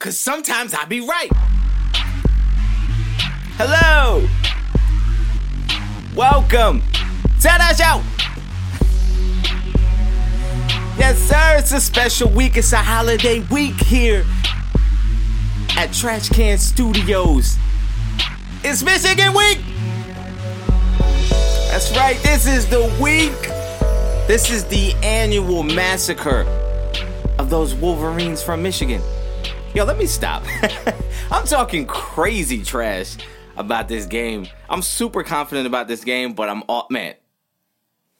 Cause sometimes I be right. Hello. Welcome. Tada Show. Yes, sir. It's a special week. It's a holiday week here at Trash Can Studios. It's Michigan Week. That's right. This is the week. This is the annual massacre of those Wolverines from Michigan. Yo, let me stop. I'm talking crazy trash about this game. I'm super confident about this game, but I'm all man.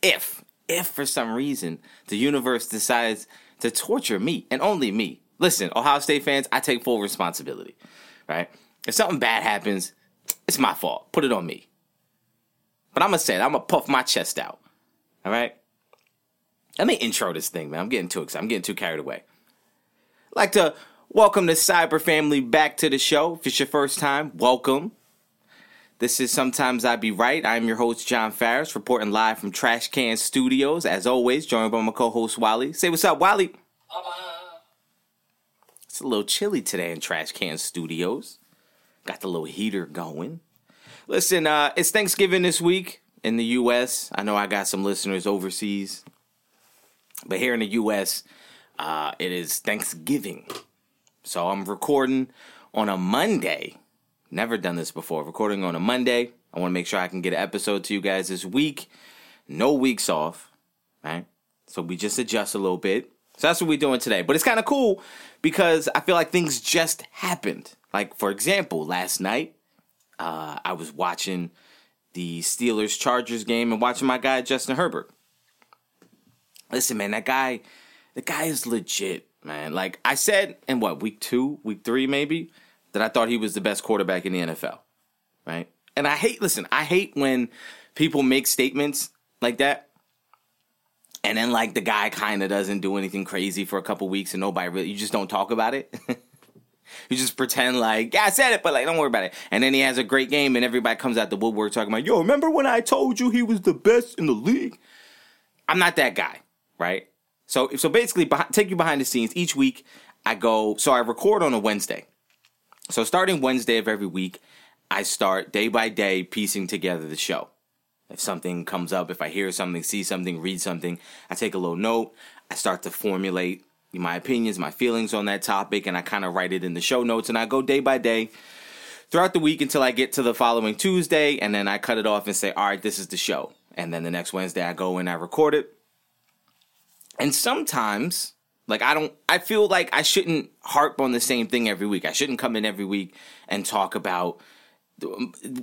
If if for some reason the universe decides to torture me and only me, listen, Ohio State fans, I take full responsibility. Right? If something bad happens, it's my fault. Put it on me. But I'm gonna say it. I'm gonna puff my chest out. All right. Let me intro this thing, man. I'm getting too excited. I'm getting too carried away. Like to welcome to Cyber family back to the show. If it's your first time, welcome. This is Sometimes I Be Right. I'm your host, John Farris, reporting live from Trash Can Studios. As always, joined by my co host, Wally. Say what's up, Wally. It's a little chilly today in Trash Can Studios. Got the little heater going. Listen, uh, it's Thanksgiving this week in the U.S. I know I got some listeners overseas, but here in the U.S., uh, it is Thanksgiving. So I'm recording on a Monday. Never done this before. Recording on a Monday. I want to make sure I can get an episode to you guys this week. No weeks off, right? So we just adjust a little bit. So that's what we're doing today. But it's kind of cool because I feel like things just happened. Like, for example, last night, uh, I was watching the Steelers Chargers game and watching my guy, Justin Herbert. Listen, man, that guy, the guy is legit, man. Like I said in what, week two, week three, maybe, that I thought he was the best quarterback in the NFL, right? And I hate, listen, I hate when people make statements like that and then like the guy kind of doesn't do anything crazy for a couple weeks and nobody really you just don't talk about it you just pretend like yeah i said it but like don't worry about it and then he has a great game and everybody comes out the woodwork talking about yo remember when i told you he was the best in the league i'm not that guy right so so basically take you behind the scenes each week i go so i record on a wednesday so starting wednesday of every week i start day by day piecing together the show if something comes up, if I hear something, see something, read something, I take a little note. I start to formulate my opinions, my feelings on that topic, and I kind of write it in the show notes. And I go day by day throughout the week until I get to the following Tuesday, and then I cut it off and say, all right, this is the show. And then the next Wednesday, I go and I record it. And sometimes, like, I don't, I feel like I shouldn't harp on the same thing every week. I shouldn't come in every week and talk about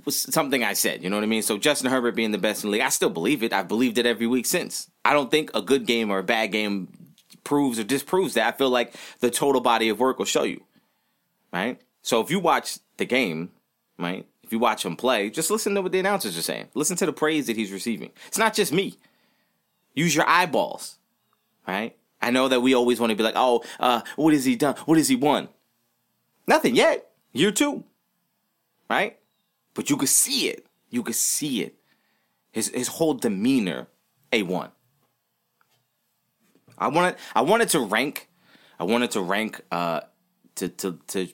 something I said. You know what I mean? So Justin Herbert being the best in the league, I still believe it. I've believed it every week since. I don't think a good game or a bad game proves or disproves that. I feel like the total body of work will show you. Right? So if you watch the game, right? If you watch him play, just listen to what the announcers are saying. Listen to the praise that he's receiving. It's not just me. Use your eyeballs. Right? I know that we always want to be like, oh, uh, what has he done? What has he won? Nothing yet. Year two. Right? but you could see it. You could see it. His his whole demeanor, a one. I wanted I wanted to rank. I wanted to rank uh to to to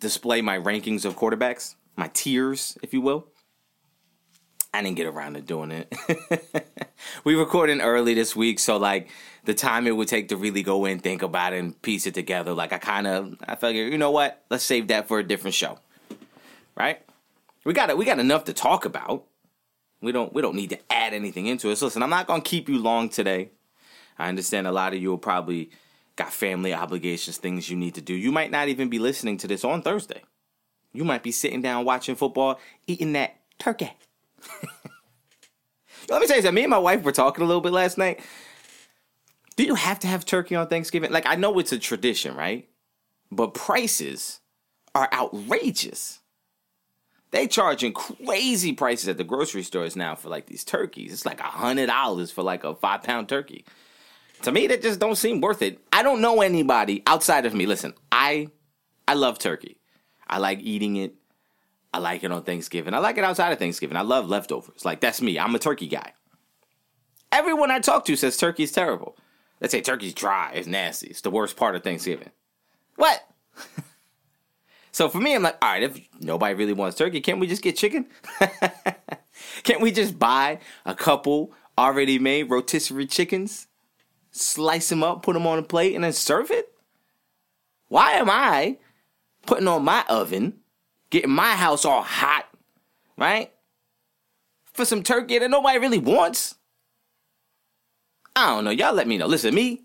display my rankings of quarterbacks, my tiers, if you will. I didn't get around to doing it. we recorded early this week, so like the time it would take to really go in, think about it, and piece it together. Like I kind of, I figured, you know what? Let's save that for a different show, right? we got it. we got enough to talk about. We don't we don't need to add anything into it. So listen, I'm not gonna keep you long today. I understand a lot of you will probably got family obligations, things you need to do. You might not even be listening to this on Thursday. You might be sitting down watching football, eating that turkey. Let me tell you something. Me and my wife were talking a little bit last night. Do you have to have turkey on Thanksgiving? Like I know it's a tradition, right? But prices are outrageous. They charging crazy prices at the grocery stores now for like these turkeys. It's like a hundred dollars for like a five pound turkey. To me, that just don't seem worth it. I don't know anybody outside of me. Listen, I I love turkey. I like eating it. I like it on Thanksgiving. I like it outside of Thanksgiving. I love leftovers. Like that's me. I'm a turkey guy. Everyone I talk to says turkey's terrible. They say turkey's dry, it's nasty, it's the worst part of Thanksgiving. What? So for me, I'm like, all right, if nobody really wants turkey, can't we just get chicken? can't we just buy a couple already made rotisserie chickens, slice them up, put them on a plate, and then serve it? Why am I putting on my oven, getting my house all hot, right? For some turkey that nobody really wants? I don't know. Y'all let me know. Listen, me,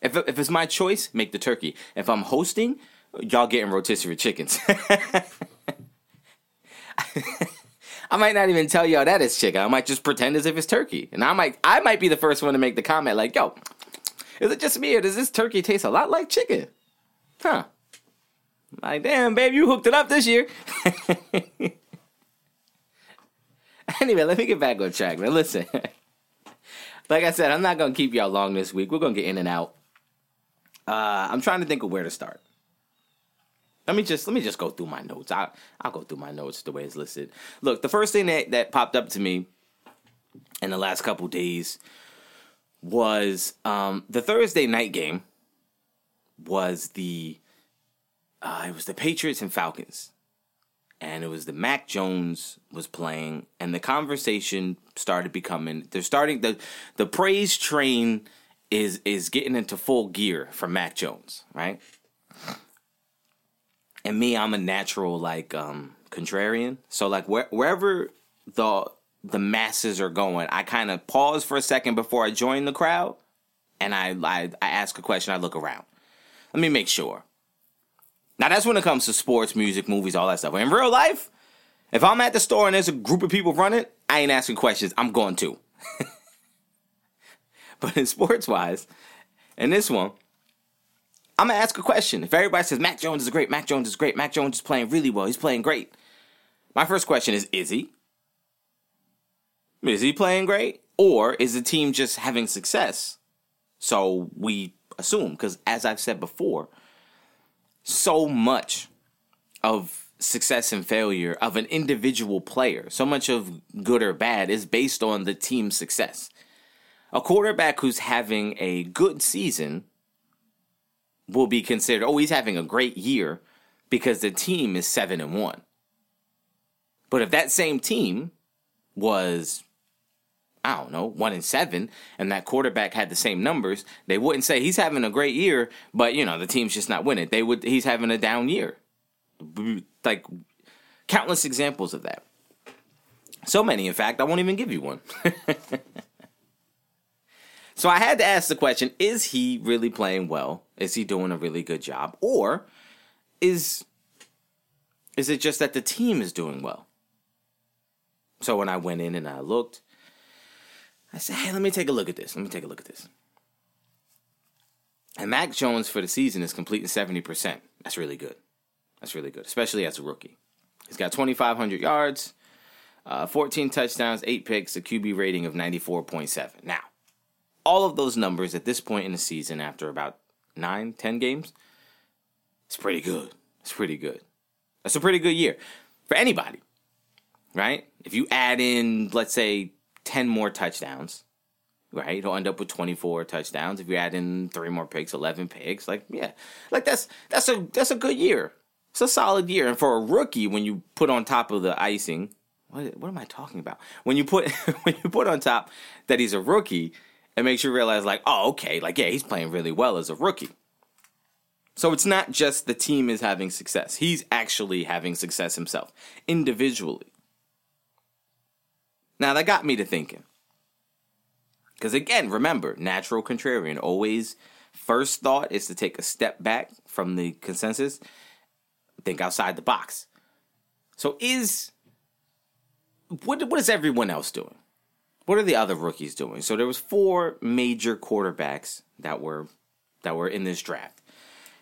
if, if it's my choice, make the turkey. If I'm hosting, y'all getting rotisserie chickens. I might not even tell y'all that it's chicken. I might just pretend as if it's turkey. And I might I might be the first one to make the comment like, yo, is it just me or does this turkey taste a lot like chicken? Huh. Like, damn, babe, you hooked it up this year. anyway, let me get back on track, man. Listen. like I said, I'm not gonna keep y'all long this week. We're gonna get in and out. Uh, I'm trying to think of where to start. Let me just let me just go through my notes. I I'll go through my notes the way it's listed. Look, the first thing that, that popped up to me in the last couple days was um, the Thursday night game was the uh, it was the Patriots and Falcons. And it was the Mac Jones was playing, and the conversation started becoming. They're starting the the praise train is is getting into full gear for Mac Jones, right? and me, I'm a natural like um contrarian. So like where, wherever the the masses are going, I kind of pause for a second before I join the crowd, and I, I I ask a question. I look around. Let me make sure. Now that's when it comes to sports, music, movies, all that stuff. In real life, if I'm at the store and there's a group of people running, I ain't asking questions. I'm going to. but in sports wise, in this one, I'm gonna ask a question. If everybody says Mac Jones is great, Mac Jones is great, Mac Jones is playing really well, he's playing great. My first question is: Is he? Is he playing great, or is the team just having success? So we assume, because as I've said before, so much of success and failure of an individual player, so much of good or bad, is based on the team's success. A quarterback who's having a good season will be considered, oh, he's having a great year because the team is seven and one. But if that same team was, I don't know, one and seven, and that quarterback had the same numbers, they wouldn't say he's having a great year, but you know the team's just not winning. They would, he's having a down year. Like countless examples of that. So many, in fact, I won't even give you one. So I had to ask the question is he really playing well? Is he doing a really good job? Or is is it just that the team is doing well? So when I went in and I looked, I said, hey, let me take a look at this. Let me take a look at this. And Mac Jones for the season is completing 70%. That's really good. That's really good, especially as a rookie. He's got 2,500 yards, uh, 14 touchdowns, 8 picks, a QB rating of 94.7. Now, all of those numbers at this point in the season after about nine, ten games, it's pretty good. It's pretty good. That's a pretty good year for anybody, right? If you add in, let's say, 10 more touchdowns, right? He'll end up with 24 touchdowns. If you add in three more picks, 11 picks, like, yeah, like that's, that's a, that's a good year. It's a solid year. And for a rookie, when you put on top of the icing, what, what am I talking about? When you put, when you put on top that he's a rookie, it makes you realize, like, oh, okay, like, yeah, he's playing really well as a rookie. So it's not just the team is having success, he's actually having success himself individually. Now, that got me to thinking. Because again, remember, natural contrarian always first thought is to take a step back from the consensus, think outside the box. So is what what is everyone else doing? what are the other rookies doing? So there was four major quarterbacks that were that were in this draft.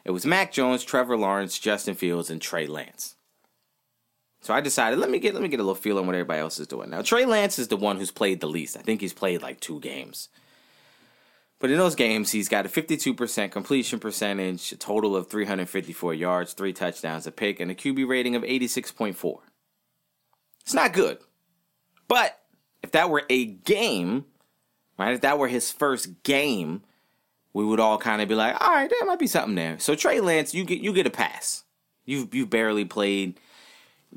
It was Mac Jones, Trevor Lawrence, Justin Fields, and Trey Lance. So I decided let me get let me get a little feel on what everybody else is doing. Now Trey Lance is the one who's played the least. I think he's played like two games. But in those games, he's got a 52% completion percentage, a total of 354 yards, three touchdowns, a pick, and a QB rating of 86.4. It's not good. But if that were a game, right? If that were his first game, we would all kind of be like, all right, there might be something there. So Trey Lance, you get you get a pass. You've you've barely played.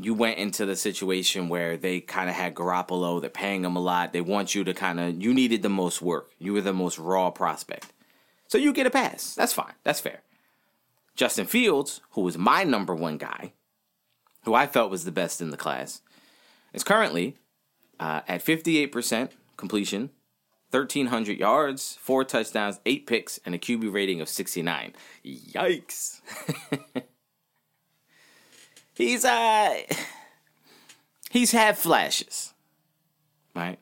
You went into the situation where they kind of had Garoppolo. They're paying him a lot. They want you to kind of. You needed the most work. You were the most raw prospect, so you get a pass. That's fine. That's fair. Justin Fields, who was my number one guy, who I felt was the best in the class, is currently uh, at 58% completion, 1,300 yards, four touchdowns, eight picks, and a QB rating of 69. Yikes. he's, uh, he's had flashes, right?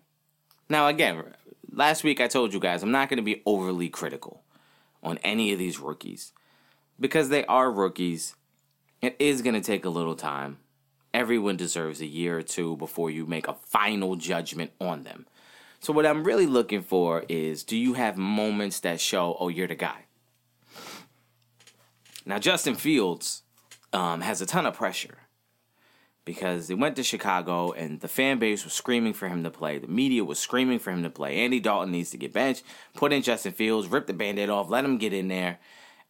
Now, again, last week I told you guys I'm not going to be overly critical on any of these rookies because they are rookies, it is going to take a little time. Everyone deserves a year or two before you make a final judgment on them. So, what I'm really looking for is do you have moments that show, oh, you're the guy? Now, Justin Fields um, has a ton of pressure because they went to Chicago and the fan base was screaming for him to play. The media was screaming for him to play. Andy Dalton needs to get benched. Put in Justin Fields, rip the band aid off, let him get in there.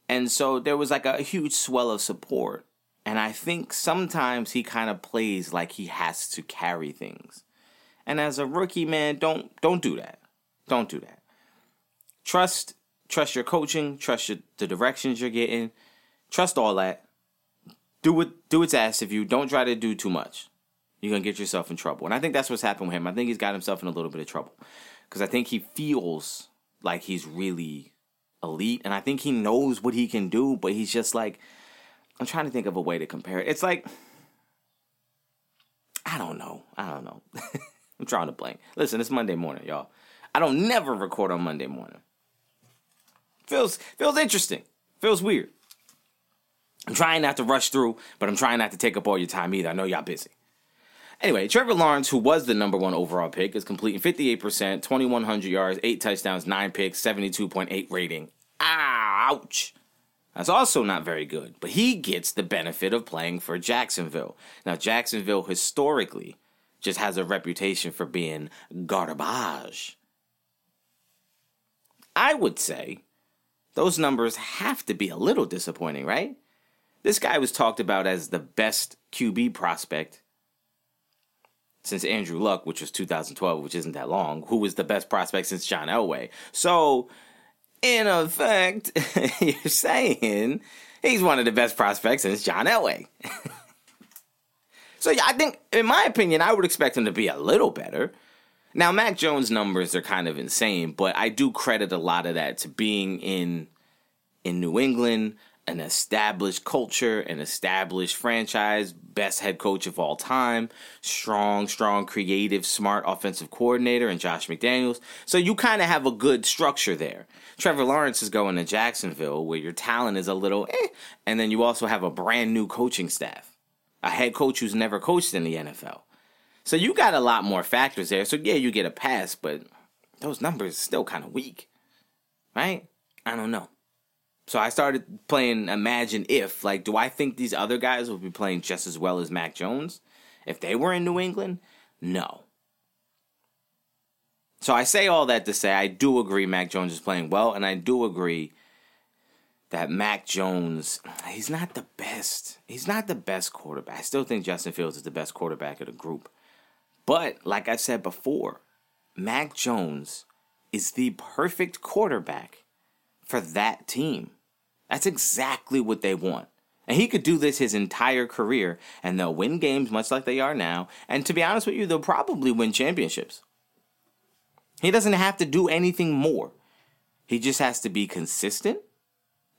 And so there was like a huge swell of support. And I think sometimes he kind of plays like he has to carry things. And as a rookie, man, don't don't do that. Don't do that. Trust trust your coaching, trust your, the directions you're getting, trust all that. Do what do what's asked of you. Don't try to do too much. You're gonna get yourself in trouble. And I think that's what's happened with him. I think he's got himself in a little bit of trouble because I think he feels like he's really elite, and I think he knows what he can do, but he's just like, I'm trying to think of a way to compare it. It's like, I don't know. I don't know. I'm trying to blank. Listen, it's Monday morning, y'all. I don't never record on Monday morning. Feels feels interesting. Feels weird. I'm trying not to rush through, but I'm trying not to take up all your time either. I know y'all busy. Anyway, Trevor Lawrence, who was the number one overall pick, is completing 58%, 2,100 yards, 8 touchdowns, 9 picks, 72.8 rating. Ah, ouch! That's also not very good, but he gets the benefit of playing for Jacksonville. Now, Jacksonville historically just has a reputation for being garbage. I would say those numbers have to be a little disappointing, right? This guy was talked about as the best QB prospect since Andrew Luck, which was 2012, which isn't that long, who was the best prospect since John Elway. So, in effect, you're saying he's one of the best prospects since John Elway. so, yeah, I think, in my opinion, I would expect him to be a little better. Now, Mac Jones' numbers are kind of insane, but I do credit a lot of that to being in in New England, an established culture, an established franchise, best head coach of all time, strong, strong, creative, smart offensive coordinator, and Josh McDaniels. So you kind of have a good structure there. Trevor Lawrence is going to Jacksonville where your talent is a little eh, and then you also have a brand new coaching staff, a head coach who's never coached in the NFL. So you got a lot more factors there. So yeah, you get a pass, but those numbers still kind of weak, right? I don't know. So I started playing Imagine If. Like, do I think these other guys would be playing just as well as Mac Jones if they were in New England? No. So I say all that to say I do agree Mac Jones is playing well, and I do agree that Mac Jones, he's not the best. He's not the best quarterback. I still think Justin Fields is the best quarterback of the group. But like I said before, Mac Jones is the perfect quarterback for that team. That's exactly what they want. And he could do this his entire career, and they'll win games much like they are now. And to be honest with you, they'll probably win championships. He doesn't have to do anything more. He just has to be consistent,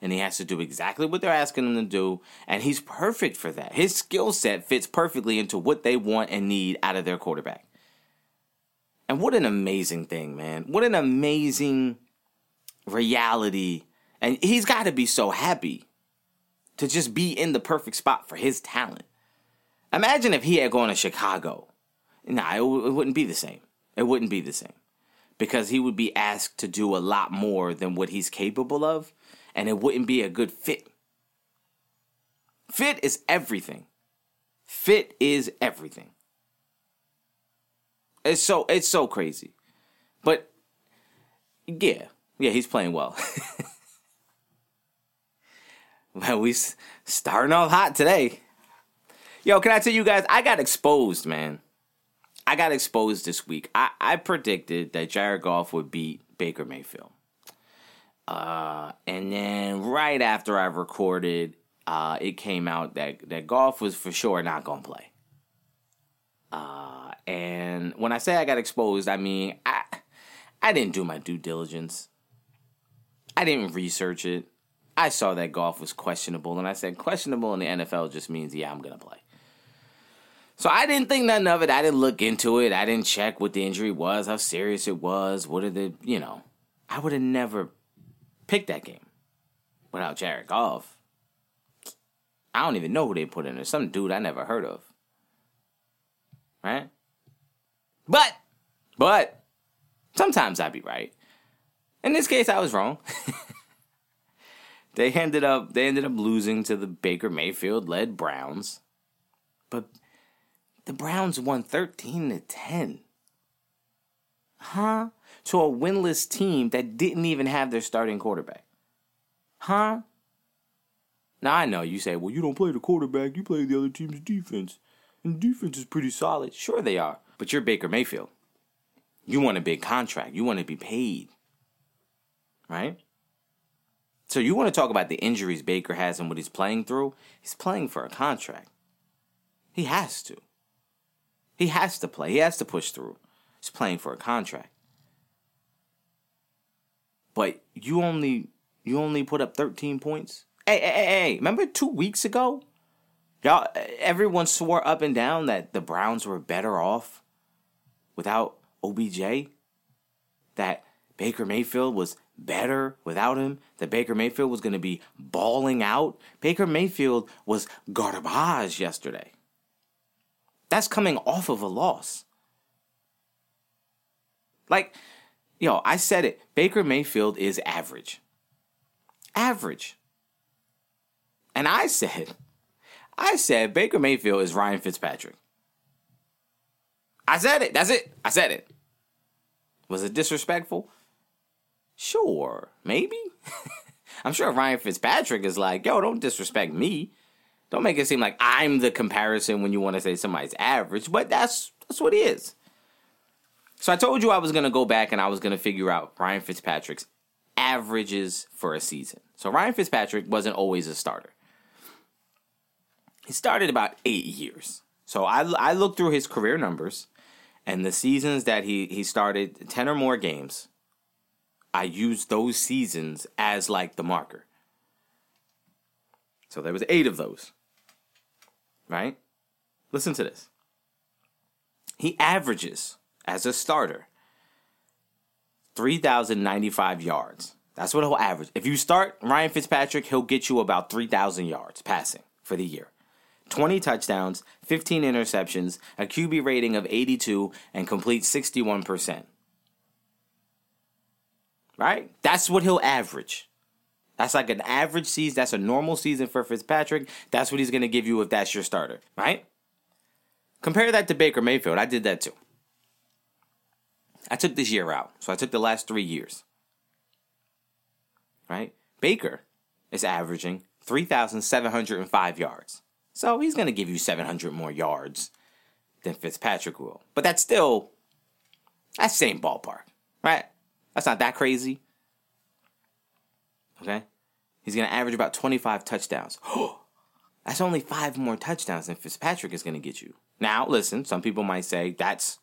and he has to do exactly what they're asking him to do, and he's perfect for that. His skill set fits perfectly into what they want and need out of their quarterback. And what an amazing thing, man. What an amazing reality and he's got to be so happy to just be in the perfect spot for his talent. Imagine if he had gone to Chicago. Nah, it, w- it wouldn't be the same. It wouldn't be the same. Because he would be asked to do a lot more than what he's capable of, and it wouldn't be a good fit. Fit is everything. Fit is everything. It's so it's so crazy. But yeah, yeah, he's playing well. Well, we starting off hot today. Yo, can I tell you guys? I got exposed, man. I got exposed this week. I, I predicted that Jared Goff would beat Baker Mayfield. Uh, and then right after I recorded, uh, it came out that, that Goff was for sure not going to play. Uh, and when I say I got exposed, I mean, I, I didn't do my due diligence. I didn't research it. I saw that Goff was questionable, and I said, questionable in the NFL just means, yeah, I'm to play. So I didn't think nothing of it. I didn't look into it. I didn't check what the injury was, how serious it was. What are the, you know, I would have never picked that game without Jared Goff. I don't even know who they put in there. Some dude I never heard of. Right? But, but, sometimes I'd be right. In this case, I was wrong. they ended up they ended up losing to the Baker Mayfield led Browns. But the Browns won 13 to 10. Huh? to a winless team that didn't even have their starting quarterback. Huh? Now I know you say, well, you don't play the quarterback, you play the other team's defense. And defense is pretty solid. Sure they are. But you're Baker Mayfield. You want a big contract. You want to be paid. Right? So you want to talk about the injuries Baker has and what he's playing through? He's playing for a contract. He has to. He has to play. He has to push through. He's playing for a contract but you only you only put up 13 points. Hey, hey, hey, hey, remember 2 weeks ago? Y'all everyone swore up and down that the Browns were better off without OBJ. That Baker Mayfield was better without him. That Baker Mayfield was going to be balling out. Baker Mayfield was garbage yesterday. That's coming off of a loss. Like Yo, I said it. Baker Mayfield is average. Average. And I said, I said Baker Mayfield is Ryan Fitzpatrick. I said it. That's it. I said it. Was it disrespectful? Sure, maybe. I'm sure Ryan Fitzpatrick is like, yo, don't disrespect me. Don't make it seem like I'm the comparison when you want to say somebody's average, but that's that's what he is. So I told you I was to go back and I was to figure out Ryan Fitzpatrick's averages for a season. So Ryan Fitzpatrick wasn't always a starter. He started about eight years. So I, I looked through his career numbers and the seasons that he, he started 10 or more games. I used those seasons as like the marker. So there was eight of those. Right? Listen to this. He averages as a starter 3,095 yards. That's what he'll average. If you start Ryan Fitzpatrick, he'll get you about 3,000 yards passing for the year. 20 touchdowns, 15 interceptions, a QB rating of 82, and complete 61%. Right? That's what he'll average. That's like an average season. That's a normal season for Fitzpatrick. That's what he's going to give you if that's your starter, right? Compare that to Baker Mayfield. I did that too. I took this year out. So I took the last three years. Right? Baker is averaging 3,705 yards. So he's going to give you 700 more yards than Fitzpatrick will. But that's still, that same ballpark, right? That's not that crazy. Okay? He's going to average about 25 touchdowns. that's only five more touchdowns than Fitzpatrick is going to get you. Now, listen, some people might say that's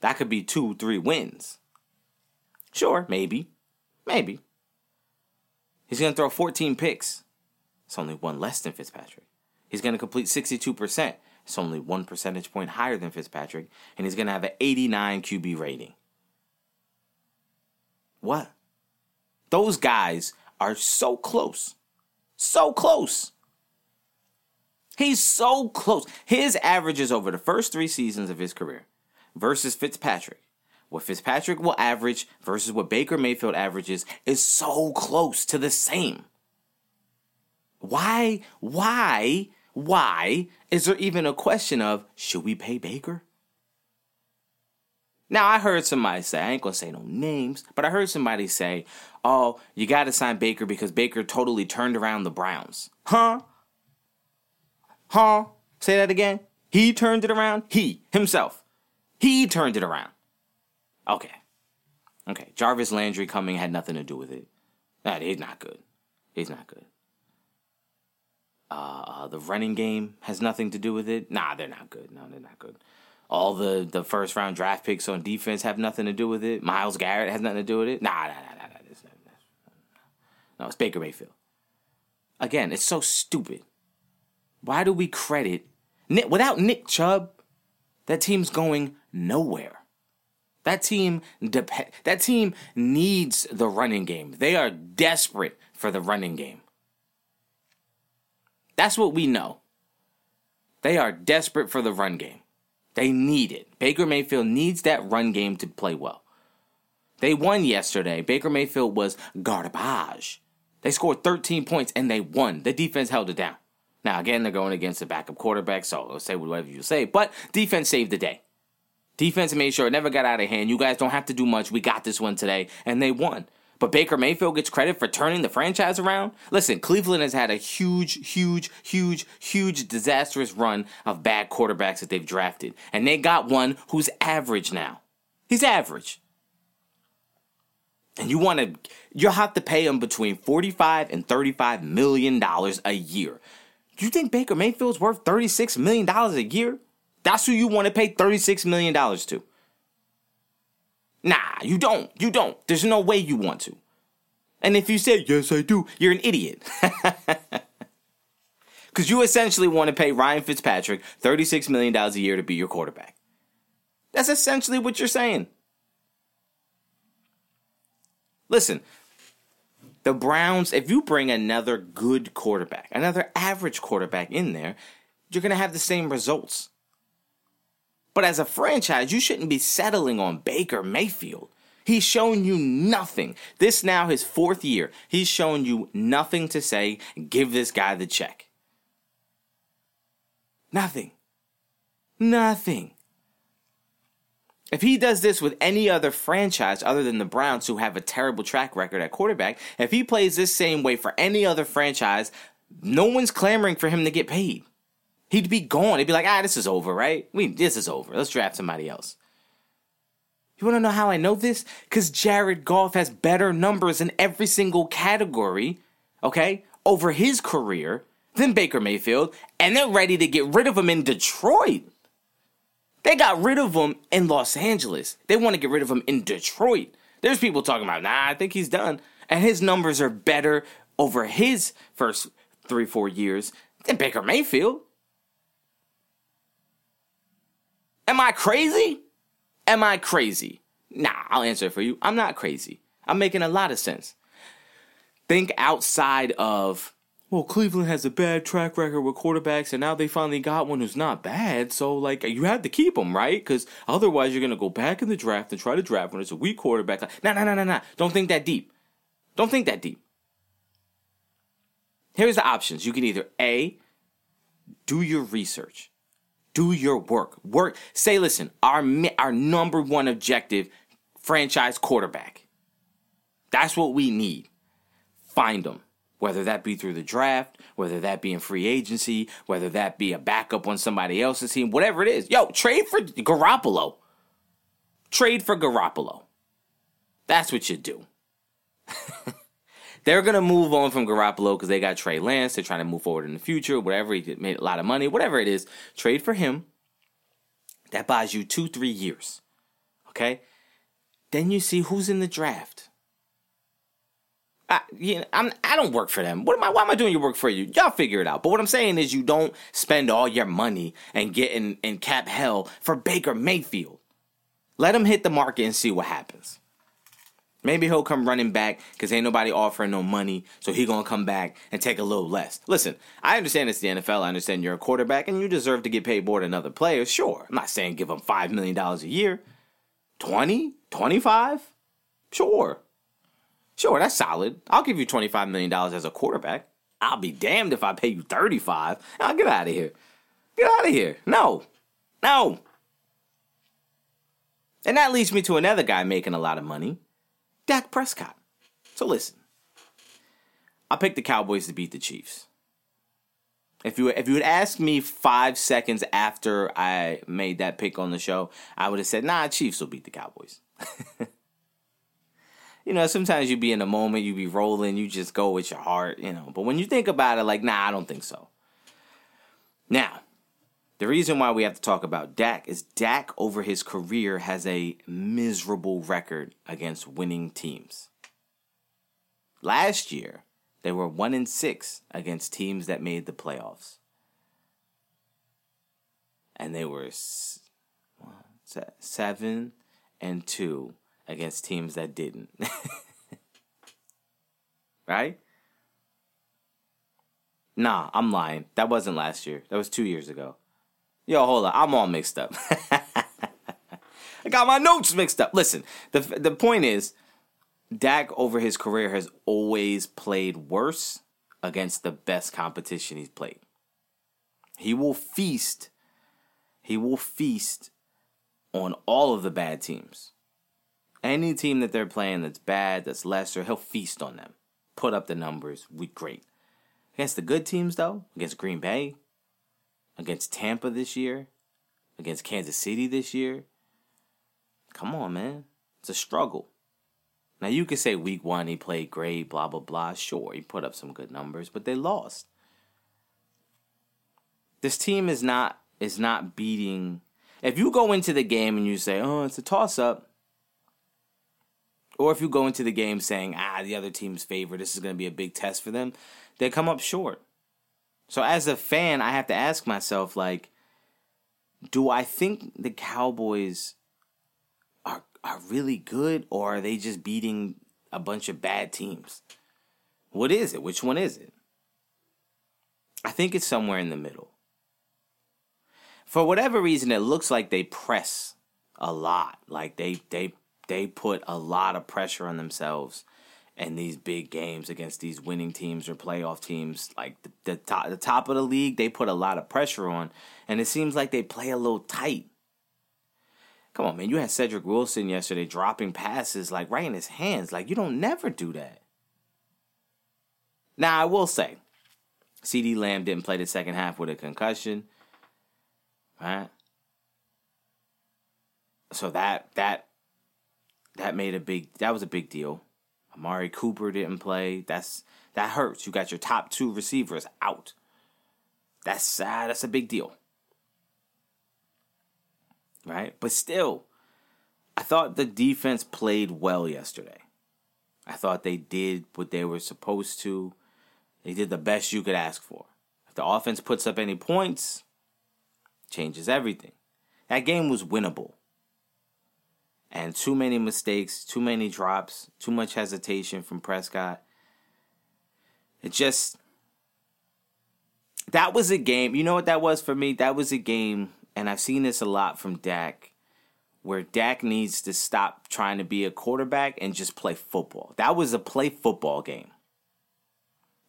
that could be two, three wins. Sure, maybe. Maybe. He's going to throw 14 picks. It's only one less than Fitzpatrick. He's going to complete 62%. It's only one percentage point higher than Fitzpatrick. And he's going to have an 89 QB rating. What? Those guys are so close. So close. He's so close. His averages over the first three seasons of his career versus Fitzpatrick, what Fitzpatrick will average versus what Baker Mayfield averages is so close to the same. Why, why, why is there even a question of should we pay Baker? Now, I heard somebody say, I ain't gonna say no names, but I heard somebody say, oh, you gotta sign Baker because Baker totally turned around the Browns. Huh? Huh? Say that again? He turned it around? He, himself. He turned it around. Okay. Okay. Jarvis Landry coming had nothing to do with it. That he's not good. He's not good. Uh, uh, the running game has nothing to do with it. Nah, they're not good. No, they're not good. All the, the first round draft picks on defense have nothing to do with it. Myles Garrett has nothing to do with it. Nah, nah, nah, nah, nah. It's, no, it's Baker Mayfield. Again, it's so stupid. Why do we credit Nick, without Nick Chubb? That team's going nowhere. That team dep- that team needs the running game. They are desperate for the running game. That's what we know. They are desperate for the run game. They need it. Baker Mayfield needs that run game to play well. They won yesterday. Baker Mayfield was garbage. They scored 13 points and they won. The defense held it down. Now, again, they're going against a backup quarterback, so say whatever you say, but defense saved the day. Defense made sure it never got out of hand. You guys don't have to do much. We got this one today, and they won. But Baker Mayfield gets credit for turning the franchise around. Listen, Cleveland has had a huge, huge, huge, huge disastrous run of bad quarterbacks that they've drafted. And they got one who's average now. He's average. And you want to, you'll have to pay him between 45 and 35 million dollars a year. Do you think Baker Mayfield's worth 36 million dollars a year? That's who you want to pay $36 million to. Nah, you don't. You don't. There's no way you want to. And if you say, yes, I do, you're an idiot. Because you essentially want to pay Ryan Fitzpatrick $36 million a year to be your quarterback. That's essentially what you're saying. Listen, the Browns, if you bring another good quarterback, another average quarterback in there, you're going to have the same results. But as a franchise, you shouldn't be settling on Baker Mayfield. He's shown you nothing. This now his fourth year. He's shown you nothing to say, give this guy the check. Nothing. Nothing. If he does this with any other franchise other than the Browns, who have a terrible track record at quarterback, if he plays this same way for any other franchise, no one's clamoring for him to get paid. He'd be gone. He'd be like, ah, this is over, right? We this is over. Let's draft somebody else. You want to know how I know this? Because Jared Goff has better numbers in every single category, okay, over his career than Baker Mayfield, and they're ready to get rid of him in Detroit. They got rid of him in Los Angeles. They want to get rid of him in Detroit. There's people talking about, nah, I think he's done. And his numbers are better over his first three, four years than Baker Mayfield. Am I crazy? Am I crazy? Nah, I'll answer it for you. I'm not crazy. I'm making a lot of sense. Think outside of, well, Cleveland has a bad track record with quarterbacks, and now they finally got one who's not bad. So, like, you have to keep him, right? Because otherwise, you're going to go back in the draft and try to draft when it's a weak quarterback. Nah, nah, nah, nah, nah. Don't think that deep. Don't think that deep. Here's the options. You can either A, do your research do your work. Work. Say, listen, our our number one objective, franchise quarterback. That's what we need. Find them. Whether that be through the draft, whether that be in free agency, whether that be a backup on somebody else's team, whatever it is. Yo, trade for Garoppolo. Trade for Garoppolo. That's what you do. They're gonna move on from Garoppolo because they got Trey Lance. They're trying to move forward in the future. Whatever he made a lot of money, whatever it is, trade for him. That buys you two, three years. Okay. Then you see who's in the draft. I, you know, I'm, I don't work for them. What am I? Why am I doing your work for you? Y'all figure it out. But what I'm saying is, you don't spend all your money and get in, in cap hell for Baker Mayfield. Let him hit the market and see what happens. Maybe he'll come running back because ain't nobody offering no money, so he gonna come back and take a little less. Listen, I understand it's the NFL. I understand you're a quarterback and you deserve to get paid more than other players. Sure, I'm not saying give him five million dollars a year, 20, 25, sure, sure, that's solid. I'll give you twenty five million dollars as a quarterback. I'll be damned if I pay you thirty five. I'll get out of here. Get out of here. No, no. And that leads me to another guy making a lot of money, Dak Prescott. So listen, I picked the Cowboys to beat the Chiefs. If you if you had asked me five seconds after I made that pick on the show, I would have said, "Nah, Chiefs will beat the Cowboys." you know, sometimes you be in a moment, you be rolling, you just go with your heart, you know. But when you think about it, like, nah, I don't think so. Now, the reason why we have to talk about Dak is Dak over his career has a miserable record against winning teams. Last year, they were 1 in 6 against teams that made the playoffs. And they were 7 and 2 against teams that didn't. right? Nah, I'm lying. That wasn't last year. That was two years ago. Yo, hold on. I'm all mixed up. I got my notes mixed up. Listen, the the point is, Dak over his career has always played worse against the best competition he's played. He will feast. He will feast on all of the bad teams. Any team that they're playing that's bad, that's lesser, he'll feast on them. Put up the numbers. We great. Against the good teams though, against Green Bay, against Tampa this year, against Kansas City this year. Come on, man. It's a struggle. Now you could say week one he played great, blah blah blah. Sure, he put up some good numbers, but they lost. This team is not is not beating. If you go into the game and you say, "Oh, it's a toss up," or if you go into the game saying, ah, the other team's favor, this is going to be a big test for them, they come up short. So as a fan, I have to ask myself, like, do I think the Cowboys are are really good, or are they just beating a bunch of bad teams? What is it? Which one is it? I think it's somewhere in the middle. For whatever reason, it looks like they press a lot. Like they they they put a lot of pressure on themselves in these big games against these winning teams or playoff teams. Like the, the top the top of the league, they put a lot of pressure on, and it seems like they play a little tight. Come on, man. You had Cedric Wilson yesterday dropping passes like right in his hands. Like you don't never do that. Now I will say, CeeDee Lamb didn't play the second half with a concussion. Right? So that that that made a big that was a big deal. Amari Cooper didn't play. That's that hurts. You got your top two receivers out. That's sad. that's a big deal. Right? But still, I thought the defense played well yesterday. I thought they did what they were supposed to. They did the best you could ask for. If the offense puts up any points, changes everything. That game was winnable and too many mistakes, too many drops, too much hesitation from Prescott. It just that was a game. You know what that was for me? That was a game, and I've seen this a lot from Dak, where Dak needs to stop trying to be a quarterback and just play football. That was a play football game.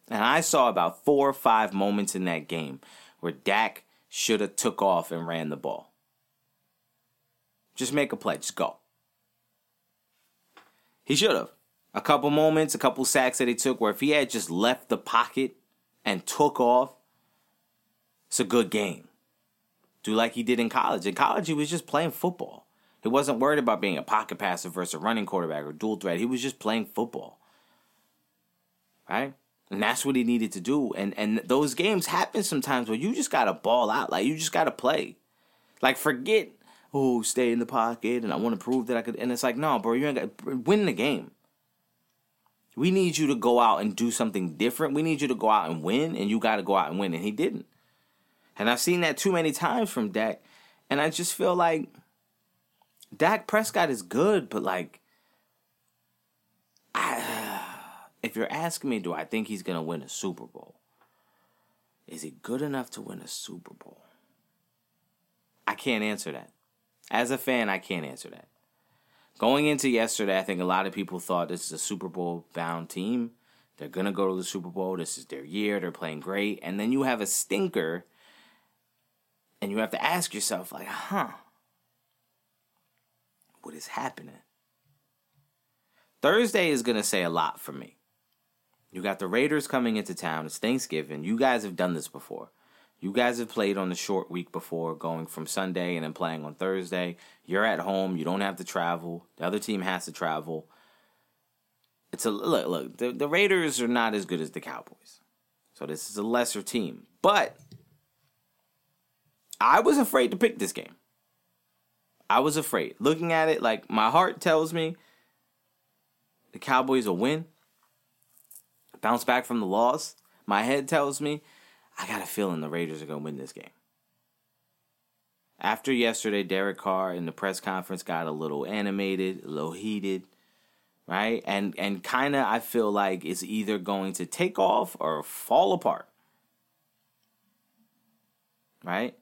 And I saw about four or five moments in that game where Dak should have took off and ran the ball. Just make a play, just go. He should have. A couple moments, a couple sacks that he took where if he had just left the pocket and took off, it's a good game. Do like he did in college. In college, he was just playing football. He wasn't worried about being a pocket passer versus a running quarterback or dual threat. He was just playing football. Right? And that's what he needed to do. And and those games happen sometimes where you just gotta ball out. Like you just gotta play. Like forget oh, stay in the pocket and I want to prove that I could. And it's like, no, bro, you ain't got win the game. We need you to go out and do something different. We need you to go out and win, and you got to go out and win. And he didn't. And I've seen that too many times from Dak. And I just feel like Dak Prescott is good, but like, I, if you're asking me, do I think he's going to win a Super Bowl? Is he good enough to win a Super Bowl? I can't answer that. As a fan, I can't answer that. Going into yesterday, I think a lot of people thought this is a Super Bowl bound team. They're going to go to the Super Bowl. This is their year. They're playing great. And then you have a stinker, and you have to ask yourself, like, huh, what is happening. Thursday is going to say a lot for me. You got the Raiders coming into town. It's Thanksgiving. You guys have done this before. You guys have played on the short week before, going from Sunday and then playing on Thursday. You're at home. You don't have to travel. The other team has to travel. It's a look. Look, the, the Raiders are not as good as the Cowboys, so this is a lesser team. But I was afraid to pick this game. I was afraid. Looking at it, like my heart tells me the Cowboys will win, bounce back from the loss. My head tells me I got a feeling the Raiders are going to win this game. After yesterday, Derek Carr in the press conference got a little animated, a little heated, right? And and kind of I feel like it's either going to take off or fall apart. Right?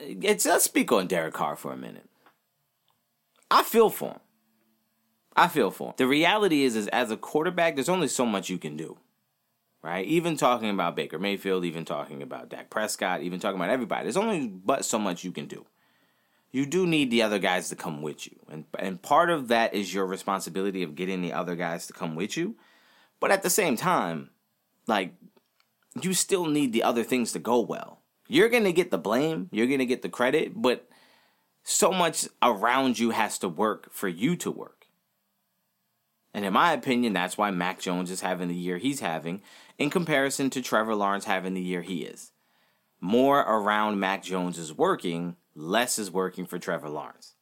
It's, let's speak on Derek Carr for a minute. I feel for him. I feel for him. The reality is, is as a quarterback, there's only so much you can do right? Even talking about Baker Mayfield, even talking about Dak Prescott, even talking about everybody. There's only but so much you can do. You do need the other guys to come with you. And and part of that is your responsibility of getting the other guys to come with you. But at the same time, like you still need the other things to go well. You're going to get the blame, you're going to get the credit, but so much around you has to work for you to work. And in my opinion, that's why Mac Jones is having the year he's having in comparison to Trevor Lawrence having the year he is. More around Mac Jones is working, less is working for Trevor Lawrence.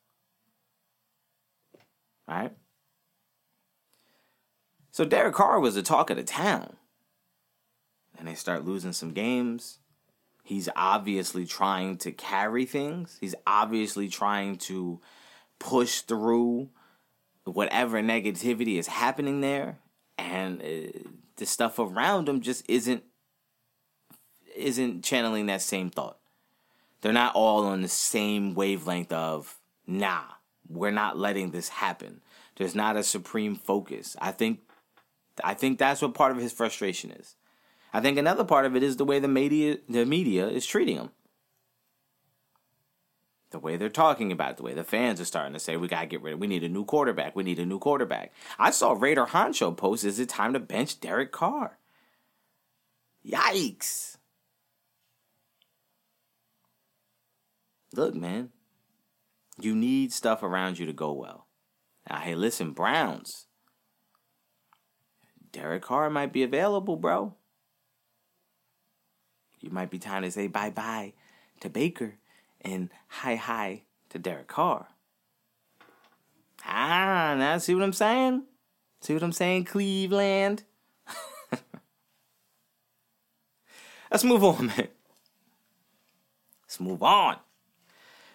All right? So Derek Carr was the talk of the town. And they start losing some games. He's obviously trying to carry things. He's obviously trying to push through whatever negativity is happening there. And uh, the stuff around them just isn't isn't channeling that same thought. They're not all on the same wavelength of nah, we're not letting this happen. There's not a supreme focus. I think I think that's what part of his frustration is. I think another part of it is the way the media the media is treating him the way they're talking about it, the way the fans are starting to say, we got to get rid of, we need a new quarterback, we need a new quarterback. I saw Raider Honcho post, is it time to bench Derek Carr? Yikes. Look, man, you need stuff around you to go well. Now, hey, listen, Browns. Derek Carr might be available, bro. You might be time to say bye bye to Baker and hi hi to Derek Carr. Ah, now see what I'm saying? See what I'm saying, Cleveland? Let's move on, man. Let's move on.